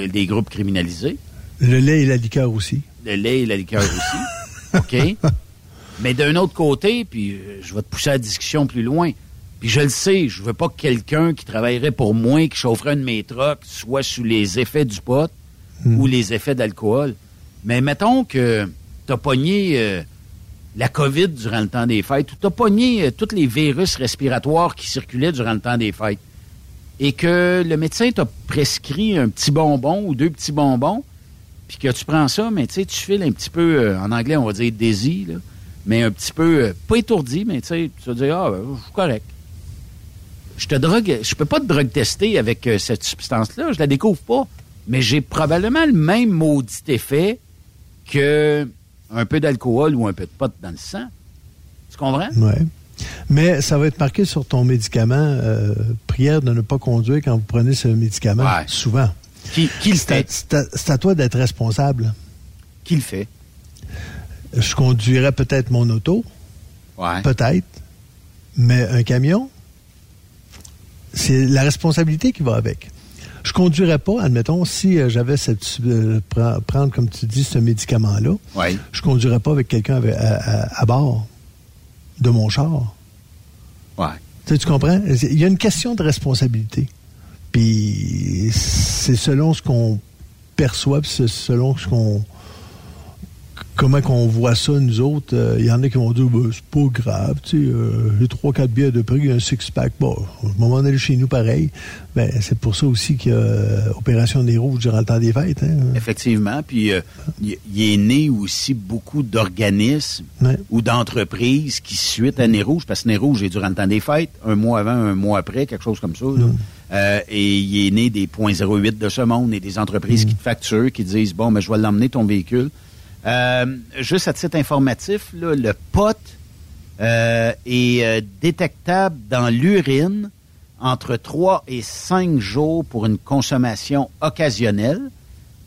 des, groupes criminalisés. Le lait et la liqueur aussi. Le lait et la liqueur aussi. OK? Mais d'un autre côté, puis je vais te pousser la discussion plus loin, puis je le sais, je veux pas que quelqu'un qui travaillerait pour moi, qui chaufferait une de soit sous les effets du pot hmm. ou les effets d'alcool. Mais mettons que tu as pogné euh, la COVID durant le temps des fêtes, ou tu as pogné euh, tous les virus respiratoires qui circulaient durant le temps des fêtes, et que le médecin t'a prescrit un petit bonbon ou deux petits bonbons, puis que tu prends ça, mais tu files un petit peu, euh, en anglais, on va dire désir, mais un petit peu, pas étourdi, mais tu sais, tu vas dire, ah, ben, je suis correct je te drogue, je peux pas te drogue tester avec euh, cette substance-là, je la découvre pas. Mais j'ai probablement le même maudit effet que un peu d'alcool ou un peu de pot dans le sang. Tu comprends? Oui. Mais ça va être marqué sur ton médicament, euh, prière de ne pas conduire quand vous prenez ce médicament, souvent. Qui, le fait? C'est à, toi d'être responsable. Qui le fait? je conduirais peut-être mon auto. Ouais. Peut-être. Mais un camion, c'est la responsabilité qui va avec. Je conduirais pas, admettons, si euh, j'avais cette euh, pre- prendre, comme tu dis, ce médicament-là, Ouais. je conduirais pas avec quelqu'un à, à- à bord de mon char. Ouais. Tu, comprends? Il y a une question de responsabilité. Puis c'est selon ce qu'on perçoit, puis c'est selon ce qu'on comment qu'on voit ça, nous autres? Euh, Il y en a qui vont dire Ben, c'est pas grave, tu sais, euh, j'ai trois, quatre bières de prix, un six-pack. Bon, au moment d'aller chez nous, pareil. Ben, c'est pour ça aussi qu'il y a euh, Opération des Rouges durant le temps des fêtes. Hein? Effectivement. Puis, euh, il il est né aussi beaucoup d'organismes Ouais. ou d'entreprises qui, suite à Nez Rouge, parce que Nez Rouge est durant le temps des fêtes, un mois avant, un mois après, quelque chose comme ça. là. Euh, et il est né des points 08 de ce monde et des entreprises qui te facturent, qui disent, bon, mais je vais l'emmener ton véhicule. Euh, juste à titre informatif, là, le pot euh, est euh, détectable dans l'urine entre 3 et 5 jours pour une consommation occasionnelle.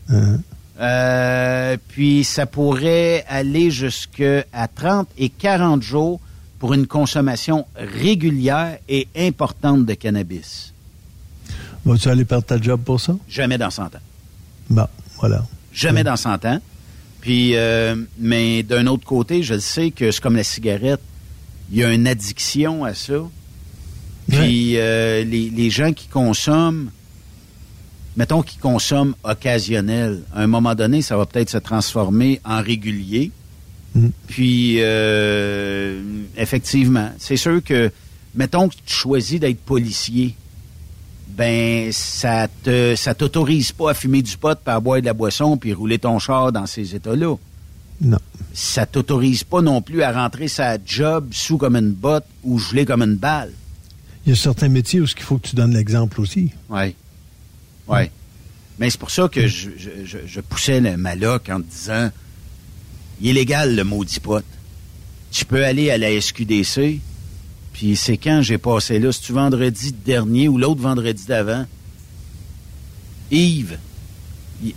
Hein? Euh, puis ça pourrait aller jusqu'à 30 et 40 jours pour une consommation régulière et importante de cannabis. Vas-tu aller perdre ta job pour ça? Jamais dans 100 ans. Bon, voilà. Jamais dans 100 ans. Puis, euh, mais d'un autre côté, je le sais que c'est comme la cigarette. Il y a une addiction à ça. Puis euh, les, les gens qui consomment, mettons qu'ils consomment occasionnel, à un moment donné, ça va peut-être se transformer en régulier. Mm. Puis, euh, effectivement, c'est sûr que, mettons que tu choisis d'être policier, ben ça te ça t'autorise pas à fumer du pot, puis à boire de la boisson, puis rouler ton char dans ces états-là. Non. Ça t'autorise pas non plus à rentrer sa job sous comme une botte ou gelé comme une balle. Il y a certains métiers où il faut que tu donnes l'exemple aussi. Oui. Oui. Mais c'est pour ça que je, je, poussais le maloc en te disant il est légal le maudit pot. Tu peux aller à la SQDC, puis c'est quand j'ai passé là, c'est-tu vendredi dernier ou l'autre vendredi d'avant? Yves, il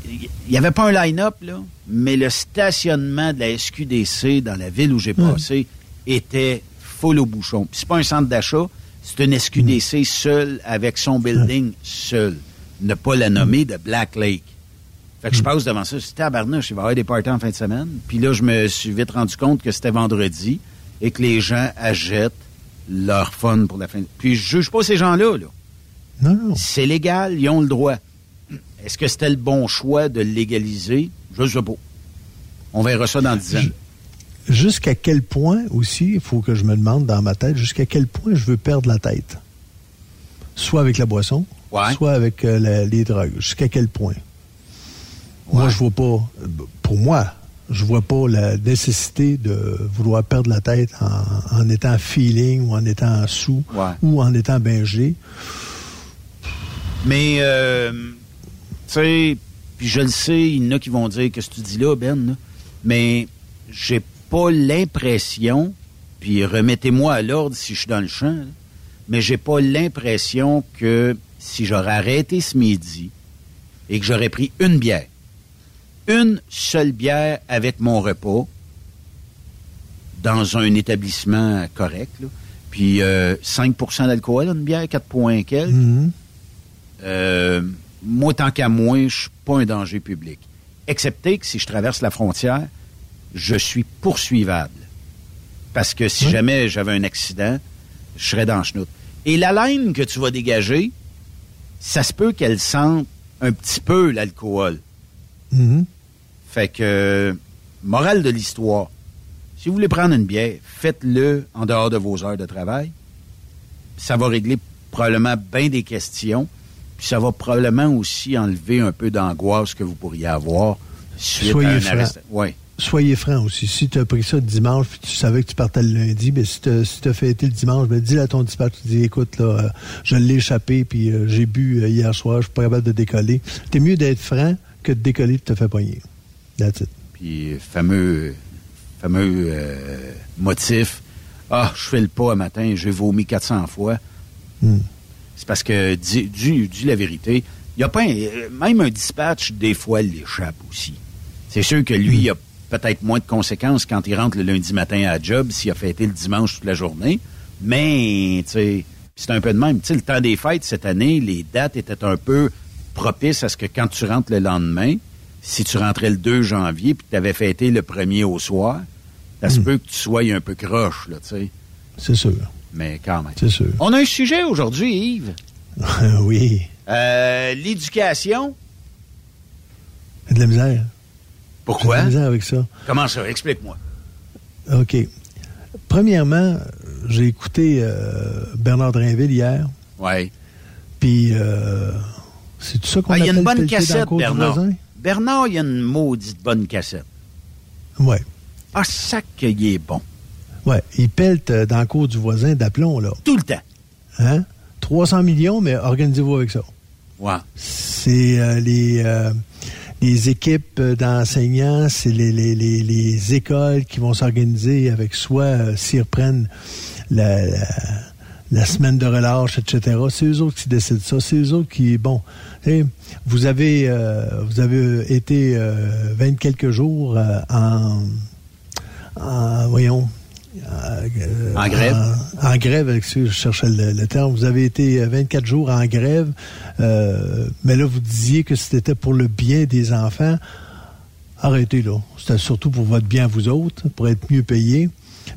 n'y avait pas un line-up, là, mais le stationnement de la SQDC dans la ville où j'ai passé était full au bouchon. Puis c'est pas un centre d'achat, c'est une SQDC seule avec son building seul. Ne pas la nommer de Black Lake. Fait que je passe devant ça, c'était tabarnouche, il va y avoir des parties en fin de semaine. Puis là, je me suis vite rendu compte que c'était vendredi et que les gens achètent leur fun pour la fin. de- Puis je juge pas ces gens-là, là. Non, non. C'est légal, ils ont le droit. Est-ce que c'était le bon choix de légaliser? Je sais pas. On verra ça dans 10 ans. Jusqu'à quel point aussi, il faut que je me demande dans ma tête, jusqu'à quel point je veux perdre la tête? Soit avec la boisson, Ouais. soit avec euh, la- les drogues. Jusqu'à quel point? Moi, je vois pas, pour moi, je vois pas la nécessité de vouloir perdre la tête en, en étant feeling ou en étant sous Ouais. ou en étant bingé. Mais, euh, tu sais, puis je le sais, il y en a qui vont dire que ce que tu dis là, Ben, là, mais j'ai pas l'impression, puis remettez-moi à l'ordre si je suis dans le champ, là, mais j'ai pas l'impression que si j'aurais arrêté ce midi et que j'aurais pris une bière, une seule bière avec mon repas dans un établissement correct, là, puis euh, 5% d'alcool, une bière, 4 points quelques, Mhm. euh, moi, tant qu'à moi, je suis pas un danger public. Excepté que si je traverse la frontière, je suis poursuivable. Parce que si jamais j'avais un accident, je serais dans le chenoute. Et la laine que tu vas dégager, ça se peut qu'elle sente un petit peu l'alcool. Mhm. Fait que, morale de l'histoire, si vous voulez prendre une bière, faites-le en dehors de vos heures de travail. Ça va régler probablement bien des questions. Puis ça va probablement aussi enlever un peu d'angoisse que vous pourriez avoir suite Soyez à un franc. arrest. Ouais. Soyez franc aussi. Si tu as pris ça dimanche, puis tu savais que tu partais le lundi, ben, si tu as, si t'as fêté le dimanche, ben, dis à ton dispatch, tu dis, écoute, là, euh, je l'ai échappé, puis euh, j'ai bu euh, hier soir, je suis pas capable de décoller. T'es mieux d'être franc que de décoller et de te faire. That's it. Puis fameux, fameux euh, motif. Ah, je fais le pas un matin, j'ai vomi 400 fois. Hmm. C'est parce que, dis, dis- dis la vérité, il y a pas un- même un dispatch, des fois, il l'échappe aussi. C'est sûr que lui, il a peut-être moins de conséquences quand il rentre le lundi matin à la job s'il a fêté le dimanche toute la journée. Mais, tu sais, c'est un peu de même. Tu sais, le temps des fêtes cette année, les dates étaient un peu propices à ce que quand tu rentres le lendemain, si tu rentrais le 2 janvier puis que tu avais fêté le premier au soir, ça se Hmm. peut que tu sois un peu croche, là, tu sais. C'est sûr. Mais quand même. C'est sûr. On a un sujet aujourd'hui, Yves. oui. Euh, L'éducation. De la misère. Pourquoi? De la misère avec ça. Comment ça? Explique-moi. OK. Premièrement, j'ai écouté euh, Bernard Drinville hier. Oui. Puis, euh, c'est tout ça qu'on Ah, il y a une bonne cassette, Bernard. Bernard, il y a une maudite bonne cassette. Oui. Ah, sac qu'il est bon. Oui. Il pelte euh, dans la cour du voisin d'aplomb, là. Tout le temps. Hein? 300 millions, mais organisez-vous avec ça. Ouais. C'est euh, les, euh, les équipes d'enseignants, c'est les, les, les, les écoles qui vont s'organiser avec euh, s'ils reprennent la, la, la semaine de relâche, etc. C'est eux autres qui décident ça. C'est eux autres qui, bon, sais, vous avez, euh, vous avez été euh, 20 quelques jours euh, en, en, voyons, euh, En grève. En, en grève, excusez, je cherchais le, le terme. Vous avez été euh, 24 jours en grève, euh, mais là, vous disiez que c'était pour le bien des enfants. Arrêtez, là. C'était surtout pour votre bien, vous autres, pour être mieux payé.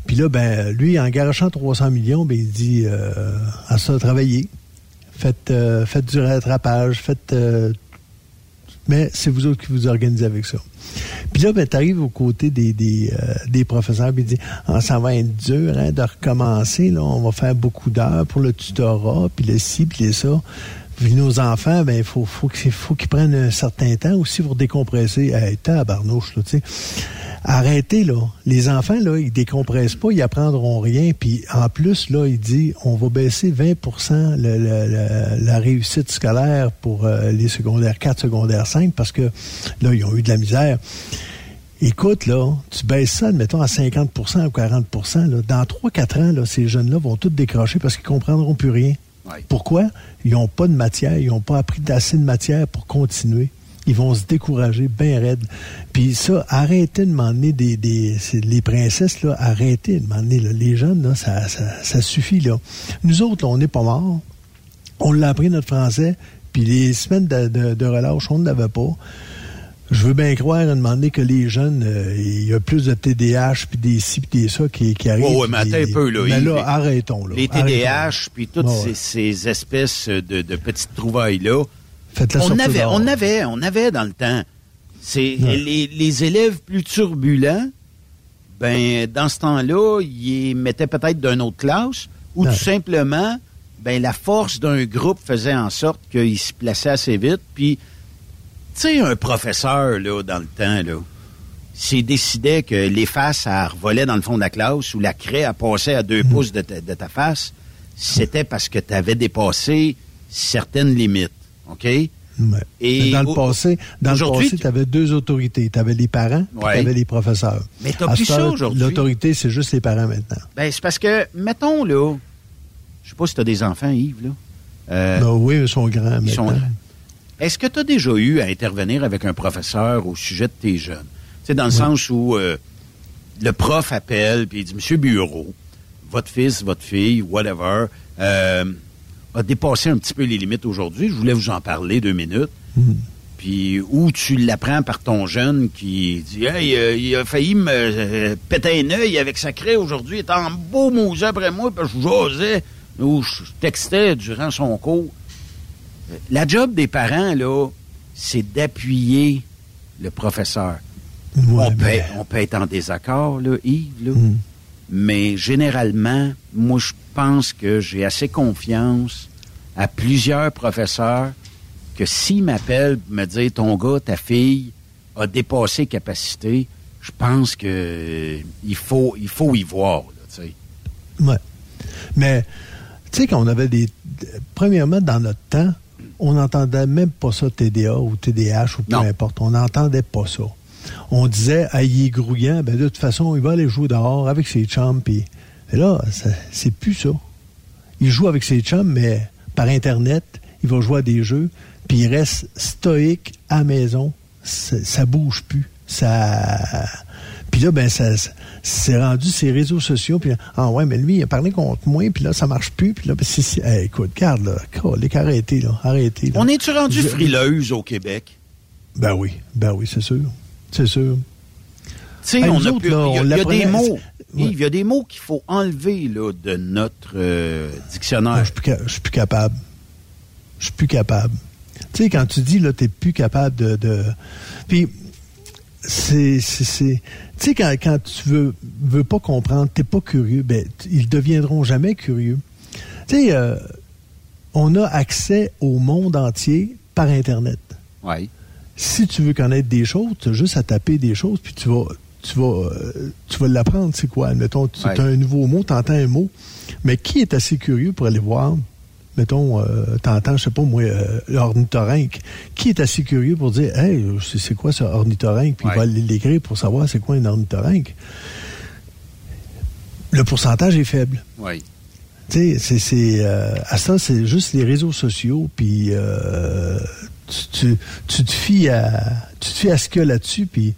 Puis là, ben, lui, en garochant 300 millions, ben, il dit euh, à ça, travaillez. Faites, euh, faites du rattrapage, faites. euh, mais c'est vous autres qui vous organisez avec ça. Puis là, ben, tu arrives aux côtés des, des, euh, des professeurs, puis il dit ah, ça va être dur hein, de recommencer, là, on va faire beaucoup d'heures pour le tutorat, puis le ci, puis le ça. Puis nos enfants, ben, il faut, faut, qu'ils- faut qu'ils prennent un certain temps aussi pour décompresser. Hey, tabarnouche, là, tu sais. Arrêtez, là. Les enfants, là, ils décompressent pas, ils apprendront rien. Puis en plus, là, il dit, on va baisser 20 le- le- le- la réussite scolaire pour euh, les secondaires 4, secondaires 5, parce que là, ils ont eu de la misère. Écoute, là, tu baisses ça, mettons, à 50% ou 40% là, Dans 3-4 ans, là, ces jeunes-là vont tous décrocher parce qu'ils comprendront plus rien. Pourquoi? Ils n'ont pas de matière, ils n'ont pas appris assez de matière pour continuer. Ils vont se décourager bien raide. Puis ça, arrêtez de m'emmener des, des les princesses, là, arrêtez de m'emmener les jeunes, là, ça, ça, suffit, là. Nous autres, là, on n'est pas morts. On l'a appris notre français, puis les semaines de- de relâche, on ne l'avait pas. Je veux bien croire à demander que les jeunes, euh, il y a plus de TDAH, puis des ci, puis des ça qui, qui arrivent. Ouais, ouais, mais attends un peu, là. Mais là, arrêtons, là. Les. TDAH, puis toutes Ouais, ces, espèces de, de petites trouvailles-là. On avait, dehors. on avait, on avait dans le temps. C'est Ouais. les, les élèves plus turbulents, ben dans ce temps-là, ils mettaient peut-être d'une autre classe, ou tout simplement, ben la force d'un groupe faisait en sorte qu'ils se plaçaient assez vite. Puis, sais, un professeur là dans le temps là, s'il décidait que les faces à revolaient dans le fond de la classe ou la craie à passait à deux Mhm. pouces de ta, de ta face, c'était parce que tu avais dépassé certaines limites. OK? Ouais. Et dans le passé, dans le aujourd'hui, passé, tu avais deux autorités. Tu avais les parents, Ouais. tu avais les professeurs. Mais t'as plus ça aujourd'hui. L'autorité, c'est juste les parents maintenant. Ben, c'est parce que, mettons, là, je sais pas si tu as des enfants, Yves, là. Euh, Ben oui, ils sont grands ils sont grands. Est-ce que tu as déjà eu à intervenir avec un professeur au sujet de tes jeunes? Tu sais, dans le sens où euh, le prof appelle puis il dit Monsieur Bureau, votre fils, votre fille, whatever, euh, a dépassé un petit peu les limites aujourd'hui. Je voulais vous en parler deux minutes. Mhm. Puis où tu l'apprends par ton jeune qui dit Hey, euh, il a failli me péter un œil avec sa craie aujourd'hui, il était en beau mousse après moi, parce que je jasais ou je textais durant son cours. La job des parents, là, c'est d'appuyer le professeur. Ouais, on, peut, mais- on peut être en désaccord, là, Yves, là. Mhm. mais généralement, moi, je pense que j'ai assez confiance à plusieurs professeurs que s'ils m'appellent pour me dire ton gars, ta fille a dépassé capacité, je pense que euh, il faut il faut y voir. là. Ouais. Mais, tu sais, quand on avait des. Premièrement, dans notre temps, on n'entendait même pas ça TDA ou TDAH ou peu Non. importe. On n'entendait pas ça. On disait, ah, il est grouillant, ben de toute façon, il va aller jouer dehors avec ses chums. Mais là, c'est plus ça. Il joue avec ses chums, mais par Internet, il va jouer à des jeux, puis il reste stoïque à la maison. Ça, ça bouge plus. Ça. Puis là, ben, ça, c'est rendu ces réseaux sociaux. Puis ah ouais, mais lui, il a parlé contre moi. Puis là, ça marche plus. Puis là, ben, c'est, écoute, garde, là. Arrêtez, là. Arrêtez. On est-tu rendu frileuse au Québec? Ben oui. Ben oui, c'est sûr. C'est sûr. Tu sais, on a il y a, des mots. il y a des mots qu'il faut enlever là, de notre euh, dictionnaire. je, suis suis plus capable. Je suis plus capable. Tu sais, quand tu dis, là, t'es plus capable de... de... Puis, c'est... Tu sais, quand, quand tu veux, veux pas comprendre, t'es pas curieux, ben, ils deviendront jamais curieux. Tu sais, euh, on a accès au monde entier par Internet. Oui. Si tu veux connaître des choses, tu as juste à taper des choses, puis tu vas tu vas, euh, tu vas l'apprendre, c'est quoi? Admettons, tu as un nouveau mot, tu entends un mot, mais qui est assez curieux pour aller voir mettons, euh, t'entends, je sais pas moi, euh, l'ornithorynque, qui est assez curieux pour dire, hey, c'est quoi ce ornithorynque, puis il va aller l'écrire pour savoir c'est quoi un ornithorynque. Le pourcentage est faible. Oui. Tu sais, c'est, euh, à ça, c'est juste les réseaux sociaux, puis euh, tu, tu, te fies à, tu te fies à ce qu'il y a là-dessus, puis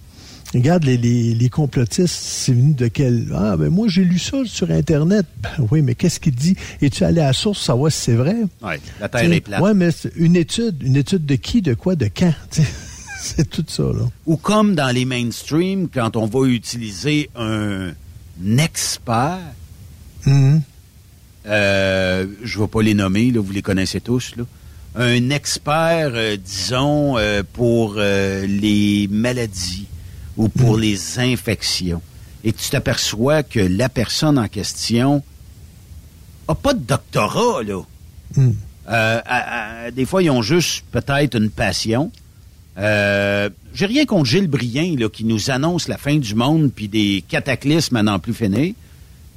Regarde, les, les, complotistes, c'est venu de quel... Ah, ben moi, j'ai lu ça sur Internet. Ben oui, mais qu'est-ce qu'il dit? Es-tu allé à la source savoir si c'est vrai? Oui, la Terre est plate. Oui, mais une étude, une étude de qui, de quoi, de quand? c'est tout ça, là. Ou comme dans les mainstream, quand on va utiliser un expert, mm-hmm. euh, je ne vais pas les nommer, là, vous les connaissez tous, là. Un expert, euh, disons, euh, pour les maladies ou pour mm. les infections. Et tu t'aperçois que la personne en question a pas de doctorat, là. Mm. Euh, des fois, ils ont juste peut-être une passion. Euh, J'ai rien contre Gilles Brien, là, qui nous annonce la fin du monde puis des cataclysmes à n'en plus finir.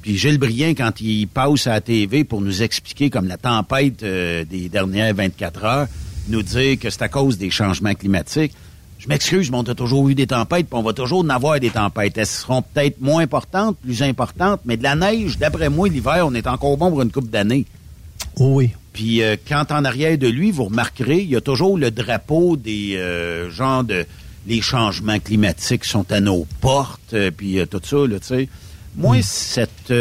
Puis Gilles Brien, quand il passe à la TV pour nous expliquer comme la tempête euh, des dernières 24 heures, nous dire que c'est à cause des changements climatiques. Je m'excuse, mais on a toujours eu des tempêtes, puis on va toujours en avoir des tempêtes. Elles seront peut-être moins importantes, plus importantes, mais de la neige, d'après moi, l'hiver, on est encore bon pour une coupe d'années. Oh oui. Puis euh, quand en arrière de lui, vous remarquerez, il y a toujours le drapeau des euh, gens de les changements climatiques sont à nos portes, euh, puis tout ça, là, tu sais. Moi, hmm. cette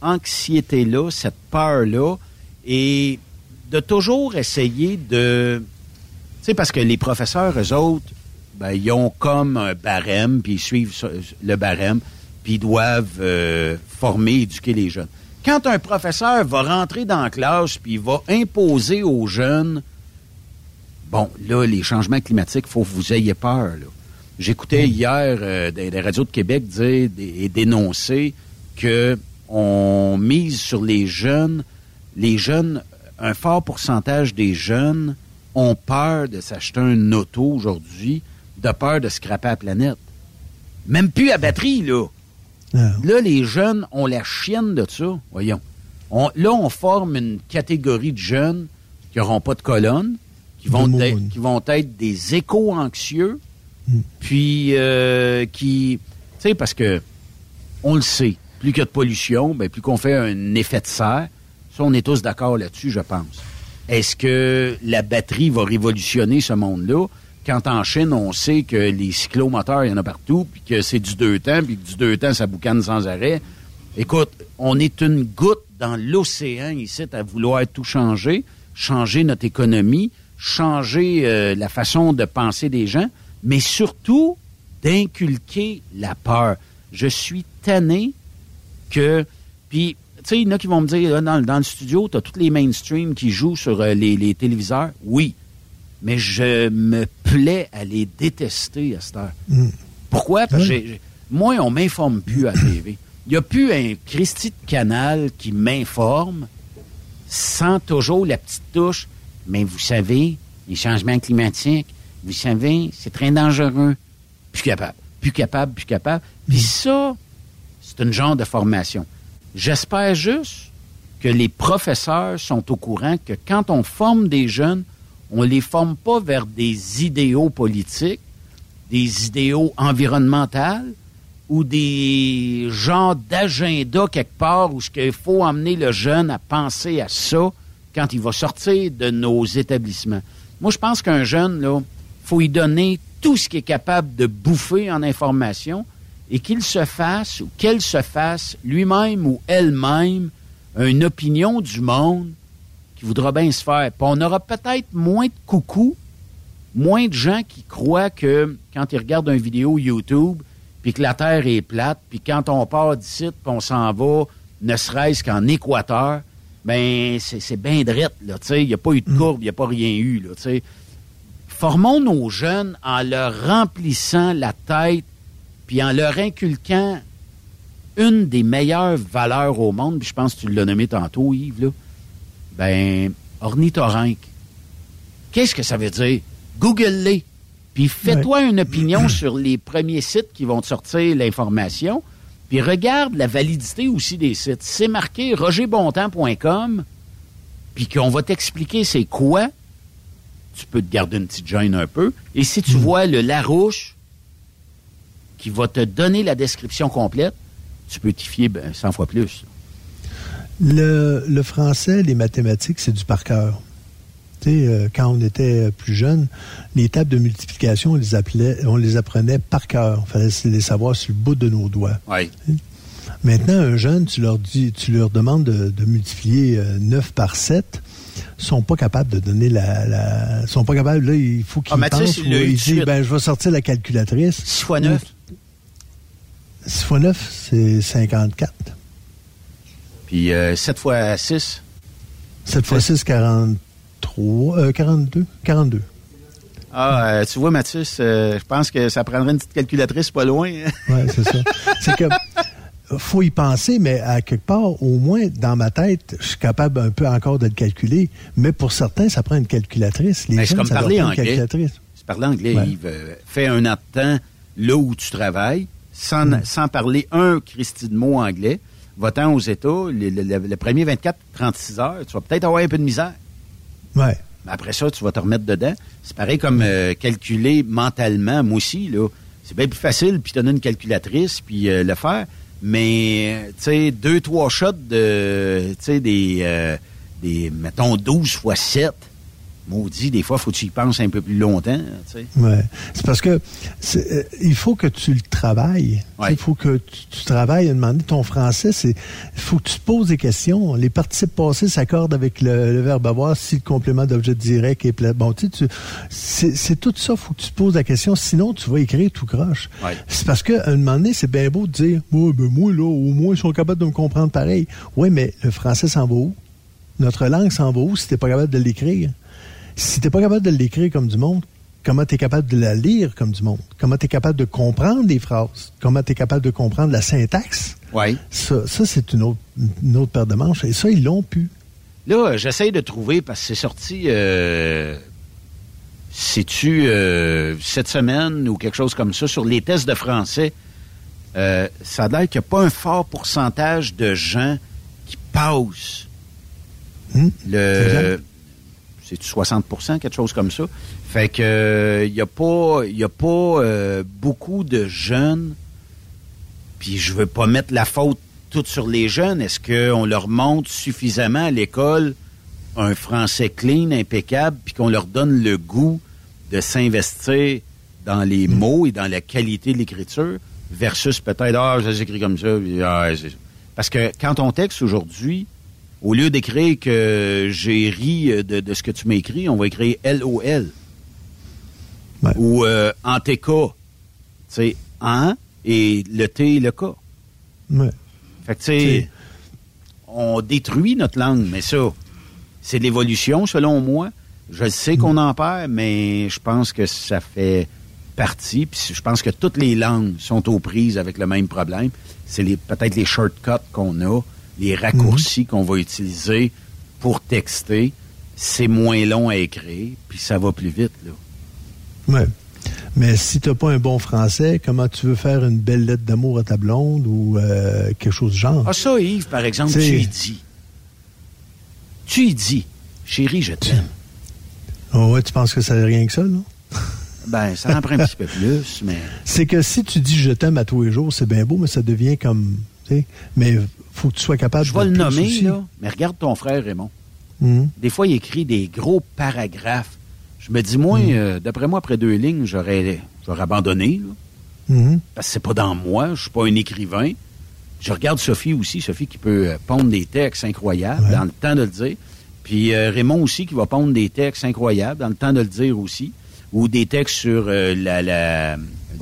anxiété-là, cette peur-là, et de toujours essayer de... Tu sais, parce que les professeurs, eux autres, ben, ils ont comme un barème, puis ils suivent le barème, puis ils doivent euh, former, éduquer les jeunes. Quand un professeur va rentrer dans la classe, puis il va imposer aux jeunes, bon, là, les changements climatiques, il faut que vous ayez peur. J'écoutais mm. hier euh, des, radios de Québec dire et dénoncer que on mise sur les jeunes. Les jeunes, un fort pourcentage des jeunes ont peur de s'acheter un auto aujourd'hui de peur de scraper la planète. Même plus à batterie, là. Ah. Là, les jeunes ont la chienne de ça. Voyons. là, on forme une catégorie de jeunes qui n'auront pas de colonne, qui vont, être, qui vont être des éco-anxieux, hmm. puis euh, qui... Tu sais, parce que on le sait, plus qu'il y a de pollution, ben, plus qu'on fait un effet de serre. Ça, on est tous d'accord là-dessus, je pense. Est-ce que la batterie va révolutionner ce monde-là? Quand en Chine, on sait que les cyclomoteurs, il y en a partout, puis que c'est du deux temps, puis que du deux temps, ça boucane sans arrêt. Écoute, on est une goutte dans l'océan ici à vouloir tout changer, changer notre économie, changer euh, la façon de penser des gens, mais surtout d'inculquer la peur. Je suis tanné que... Puis, tu sais, il y en a qui vont me dire, dans, dans le studio, tu as tous les mainstream qui jouent sur euh, les téléviseurs. Oui, mais je me plais à les détester à cette heure. Hmm. Pourquoi? Parce que moi, on m'informe plus à la TV. Il n'y a plus un Christy de canal qui m'informe sans toujours la petite touche. Mais vous savez, les changements climatiques, vous savez, c'est très dangereux. Plus capable, plus capable, plus capable. Puis hmm. ça, c'est une genre de formation. J'espère juste que les professeurs sont au courant que quand on forme des jeunes, on les forme pas vers des idéaux politiques, des idéaux environnementaux ou des genres d'agenda quelque part où qu'il faut amener le jeune à penser à ça quand il va sortir de nos établissements. Moi, je pense qu'un jeune, là, faut lui donner tout ce qu'il est capable de bouffer en information et qu'il se fasse ou qu'elle se fasse lui-même ou elle-même une opinion du monde qui voudra bien se faire. Puis on aura peut-être moins de coucou, moins de gens qui croient que quand ils regardent une vidéo YouTube, puis que la Terre est plate, puis quand on part d'ici, puis on s'en va, ne serait-ce qu'en Équateur, ben c'est bien drette, là, tu sais, il n'y a pas eu de courbe, il n'y a pas rien eu, là, tu sais. Formons nos jeunes en leur remplissant la tête, puis en leur inculquant une des meilleures valeurs au monde, puis je pense que tu l'as nommé tantôt, Yves, là, ben, ornithorynque. Qu'est-ce que ça veut dire? Google-les. Puis fais-toi une opinion sur les premiers sites qui vont te sortir l'information. Puis regarde la validité aussi des sites. C'est marqué rogerbontemps.com, puis qu'on va t'expliquer c'est quoi, tu peux te garder une petite gêne un peu. Et si tu vois le Larouche qui va te donner la description complète, tu peux t'y fier ben, 100 fois plus. Le, le français, les mathématiques, c'est du par cœur. Tu sais, euh, quand on était plus jeune, les tables de multiplication, on les, appelait, on les apprenait par cœur. Il fallait les savoir sur le bout de nos doigts. Oui. Maintenant, un jeune, tu leur dis, tu leur demandes de, de multiplier euh, 9 par 7 sont pas capables de donner la, la sont pas capables là il faut qu'ils Ah, pensent il ou ils disent ben je vais sortir la calculatrice 6 fois 9. 6 fois 9 c'est 54 Puis euh, 7 fois 6. 7 fois 6 43 euh, 42 42 Ah, euh, tu vois, Mathis, euh, je pense que ça prendrait une petite calculatrice pas loin. Ouais, c'est ça. c'est que faut y penser, mais à quelque part, au moins dans ma tête, je suis capable un peu encore de le calculer. Mais pour certains, ça prend une calculatrice. Les Mais jeunes, comme ça parler prend une anglais. calculatrice. Anglais, Ouais. Yves. Euh, Fais un an de temps là où tu travailles, sans, sans parler un Christy de mot anglais. Va-t'en aux États, le, premier 24-36 heures, tu vas peut-être avoir un peu de misère. Ouais. Mais après ça, tu vas te remettre dedans. C'est pareil comme euh, calculer mentalement, moi aussi, là. C'est bien plus facile, puis donner une calculatrice, puis euh, le faire. Mais, tu sais, deux, trois shots de, tu sais, des, euh, des, mettons, 12 fois 7. Maudit, des fois, faut que tu y penses un peu plus longtemps. Ouais. C'est parce que euh, il faut que tu le travailles. Ouais. Il faut que tu, tu travailles à demander ton français. C'est il faut que tu te poses des questions. Les participes passés s'accordent avec le, le verbe avoir si le complément d'objet direct est pla- bon. Tu sais, tu- c'est, tout ça. Faut que tu te poses la question. Sinon, tu vas écrire tout croche. Ouais. C'est parce qu'à un moment donné, c'est bien beau de dire, ben moi là, au moins ils sont capables de me comprendre pareil. Oui, mais le français s'en va où? Notre langue s'en va où si t'es pas capable de l'écrire? Si t'es pas capable de l'écrire comme du monde, comment tu es capable de la lire comme du monde? Comment tu es capable de comprendre les phrases? Comment tu es capable de comprendre la syntaxe? Oui. Ça, ça c'est une autre, une autre paire de manches. Et ça, ils l'ont pu. Là, j'essaye de trouver, parce que c'est sorti, euh, c'est-tu euh, cette semaine ou quelque chose comme ça, sur les tests de français, euh, ça a l'air qu'il n'y a pas un fort pourcentage de gens qui passent Hmm? le... C'est 60% quelque chose comme ça? Fait que euh, il n'y a pas, y a pas euh, beaucoup de jeunes, puis je veux pas mettre la faute toute sur les jeunes. Est-ce qu'on leur montre suffisamment à l'école un français clean, impeccable, puis qu'on leur donne le goût de s'investir dans les mots et dans la qualité de l'écriture, versus peut-être, ah, je les comme ça. puis, ah, Parce que quand on texte aujourd'hui, au lieu d'écrire que j'ai ri de, de ce que tu m'as écrit, on va écrire LOL. Ouais. Ou euh, en TK. Tu sais, en et le T et le K. Ouais. Fait que, tu sais, on détruit notre langue, mais ça, c'est de l'évolution, selon moi. Je sais qu'on en perd, mais je pense que ça fait partie. Puis je pense que toutes les langues sont aux prises avec le même problème. C'est peut-être les shortcuts qu'on a, les raccourcis qu'on va utiliser pour texter. C'est moins long à écrire, puis ça va plus vite, là. Ouais. Mais si tu n'as pas un bon français, comment tu veux faire une belle lettre d'amour à ta blonde ou euh, quelque chose du genre? Ah, ça, Yves, par exemple, tu y dis. Tu y dis, chérie, je t'aime. Oh, ouais, tu penses que ça n'a rien que ça, non? Ben, ça en prend un petit peu plus, mais. C'est que si tu dis je t'aime à tous les jours, c'est bien beau, mais ça devient comme. Mais faut que tu sois capable Je de vais le nommer, là, mais regarde ton frère Raymond. Mhm. Des fois, il écrit des gros paragraphes. Je me dis, moi, Mm. euh, d'après moi, après deux lignes, j'aurais, abandonné. là. Mhm. Parce que c'est pas dans moi, je suis pas un écrivain. Je regarde Sophie aussi, Sophie qui peut euh, pondre des textes incroyables dans le temps de le dire. Puis euh, Raymond aussi qui va pondre des textes incroyables dans le temps de le dire aussi. Ou des textes sur euh, la, la,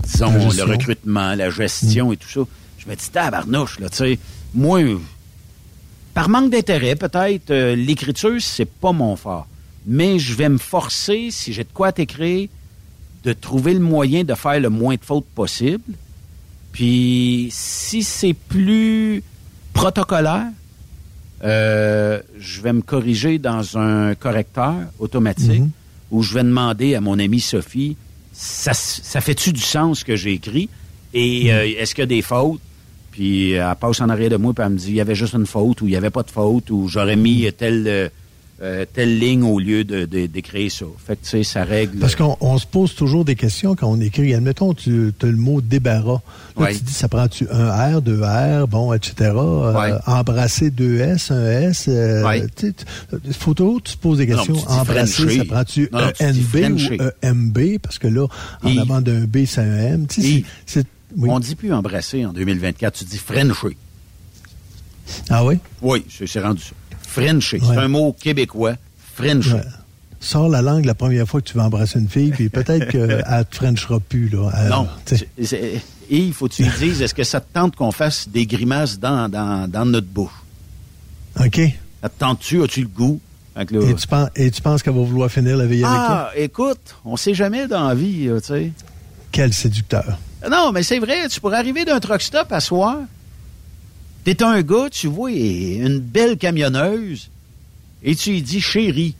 disons, La le recrutement, la gestion et tout ça. Je me dis, tabarnouche, là, tu sais. Moi, par manque d'intérêt, peut-être, euh, l'écriture, c'est pas mon fort. Mais je vais me forcer, si j'ai de quoi t'écrire, de trouver le moyen de faire le moins de fautes possible. Puis, si c'est plus protocolaire, euh, je vais me corriger dans un correcteur automatique Mhm. où je vais demander à mon amie Sophie, ça, ça fait-tu du sens ce que j'ai écrit? Et euh, est-ce qu'il y a des fautes? Puis elle passe en arrière de moi puis elle me dit, il y avait juste une faute ou il n'y avait pas de faute ou j'aurais mis telle, euh, euh, telle ligne au lieu de, de- d'écrire ça. Fait que, tu sais, ça règle... Parce qu'on on se pose toujours des questions quand on écrit. Admettons, tu as le mot débarras. Là, Ouais. tu dis, ça prend-tu un R, deux R, bon, etc. Euh, Ouais. embrasser deux S, un S. euh, Ouais. tu faut toujours que tu te poses des questions. embrasser, ça prend-tu un NB ou un MB? Parce que là, en avant d'un B, c'est un M. Tu sais, c'est- oui. On dit plus embrasser en 2024, tu dis Frencher. Ah oui? Oui, c'est, rendu ça. Frencher, c'est un mmot québécois. Frencher. Ouais. Sors la langue la première fois que tu vas embrasser une fille, puis peut-être qu'elle te frenchera plus. Là. Elle- Non. c'est- Yves, faut que tu lui dises, est-ce que ça te tente qu'on fasse des grimaces dans, dans, dans notre bouche? OK. Ça te tente-tu? As-tu le goût? Là- Et tu, penses, et tu penses qu'elle va vouloir finir la veille avec toi? ah, écoute, on sait jamais dans la vie, tu sais. Quel séducteur. Non, mais c'est vrai, tu pourrais arriver d'un truck stop à soir. T'es un gars, tu vois une belle camionneuse, et tu lui dis, chérie,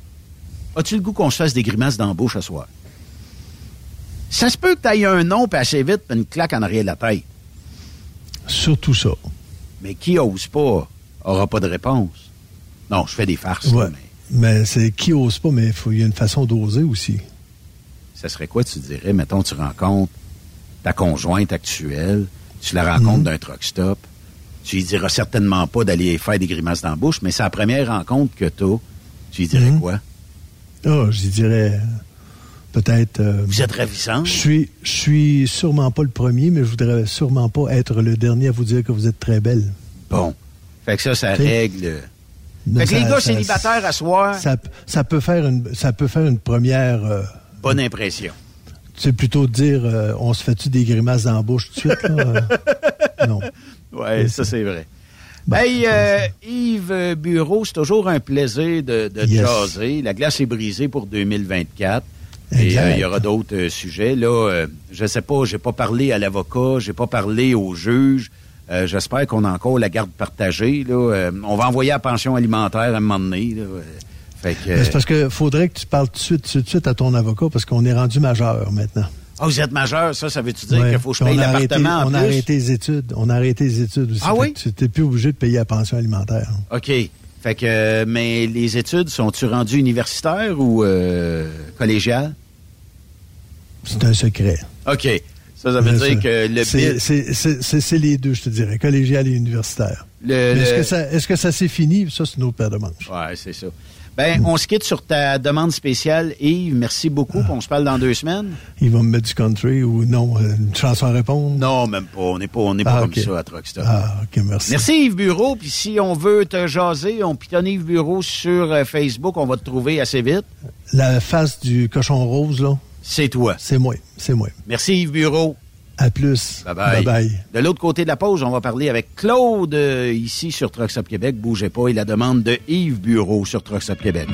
as-tu le goût qu'on se fasse des grimaces d'embauche à soir? Ça se peut que t'ailles un nom, puis assez vite, puis une claque en arrière de la tête. Surtout ça. Mais qui ose pas, aura pas de réponse. Non, je fais des farces, Ouais. là, mais Mais c'est qui ose pas, mais il y a une façon d'oser aussi. ça serait quoi, tu dirais, mettons, tu rencontres ta conjointe actuelle, tu la rencontres Mhm. d'un truck stop, tu lui diras certainement pas d'aller faire des grimaces dans la bouche, mais c'est la première rencontre que t'as. Tu lui dirais Mhm. quoi? Ah, je dirais peut-être. euh, Vous êtes ravissant? je suis, je suis sûrement pas le premier, mais je voudrais sûrement pas être le dernier à vous dire que vous êtes très belle. Bon. Fait que ça, ça Tu règle. Fait que les gars ça- célibataires à soir, Ça, ça peut faire une, ça peut faire une première. euh, bonne impression. C'est plutôt de dire, euh, on se fait-tu des grimaces dans la bouche tout de suite là? Euh, non. Oui, ça c'est vrai. hey, euh, Yves Bureau, c'est toujours un plaisir de, de Yes. jaser. La glace est brisée pour 2024. Et euh, il y aura d'autres euh, sujets. Là, je sais pas, j'ai pas parlé à l'avocat, j'ai pas parlé au juge. J'espère qu'on a encore la garde partagée. Là. On va envoyer la pension alimentaire à un moment donné. Là. Euh, C'est parce que faudrait que tu parles tout de suite, tout de suite à ton avocat parce qu'on est rendu majeur maintenant. Ah, vous êtes majeur, ça, ça veut-tu dire Ouais. qu'il faut que je paye on a arrêté- l'appartement en On a arrêté les études. On a arrêté les études aussi. Ah oui? Tu n'es plus obligé de payer la pension alimentaire. OK. Fait que, euh, mais les études, sont-tu rendues universitaires ou euh, collégiales? C'est un secret. OK. Ça, ça veut dire que le c'est- les deux, je te dirais, collégial et universitaire. le- Mais est-ce le- que ça, que ça s'est fini? Ça, c'est une autre paire de manches. Ouais, c'est ça. Ben, on se quitte sur ta demande spéciale. Yves, merci beaucoup. On se parle dans deux semaines. Il va me mettre du country ou non, euh, une chanson à répondre? Non, même pas. On n'est pas, on n'est pas Ah, comme ça à Truckstop. Ah, OK, merci. Merci Yves Bureau. Puis si on veut te jaser, on pitonne Yves Bureau sur euh, Facebook. On va te trouver assez vite. La face du cochon rose, là, C'est toi. c'est moi. C'est moi. Merci Yves Bureau. À plus. Bye-bye. Bye-bye. De l'autre côté de la pause, on va parler avec Claude euh, ici sur Truckstop Québec. Bougez pas. Et la demande de Yves Bureau sur Truckstop Québec.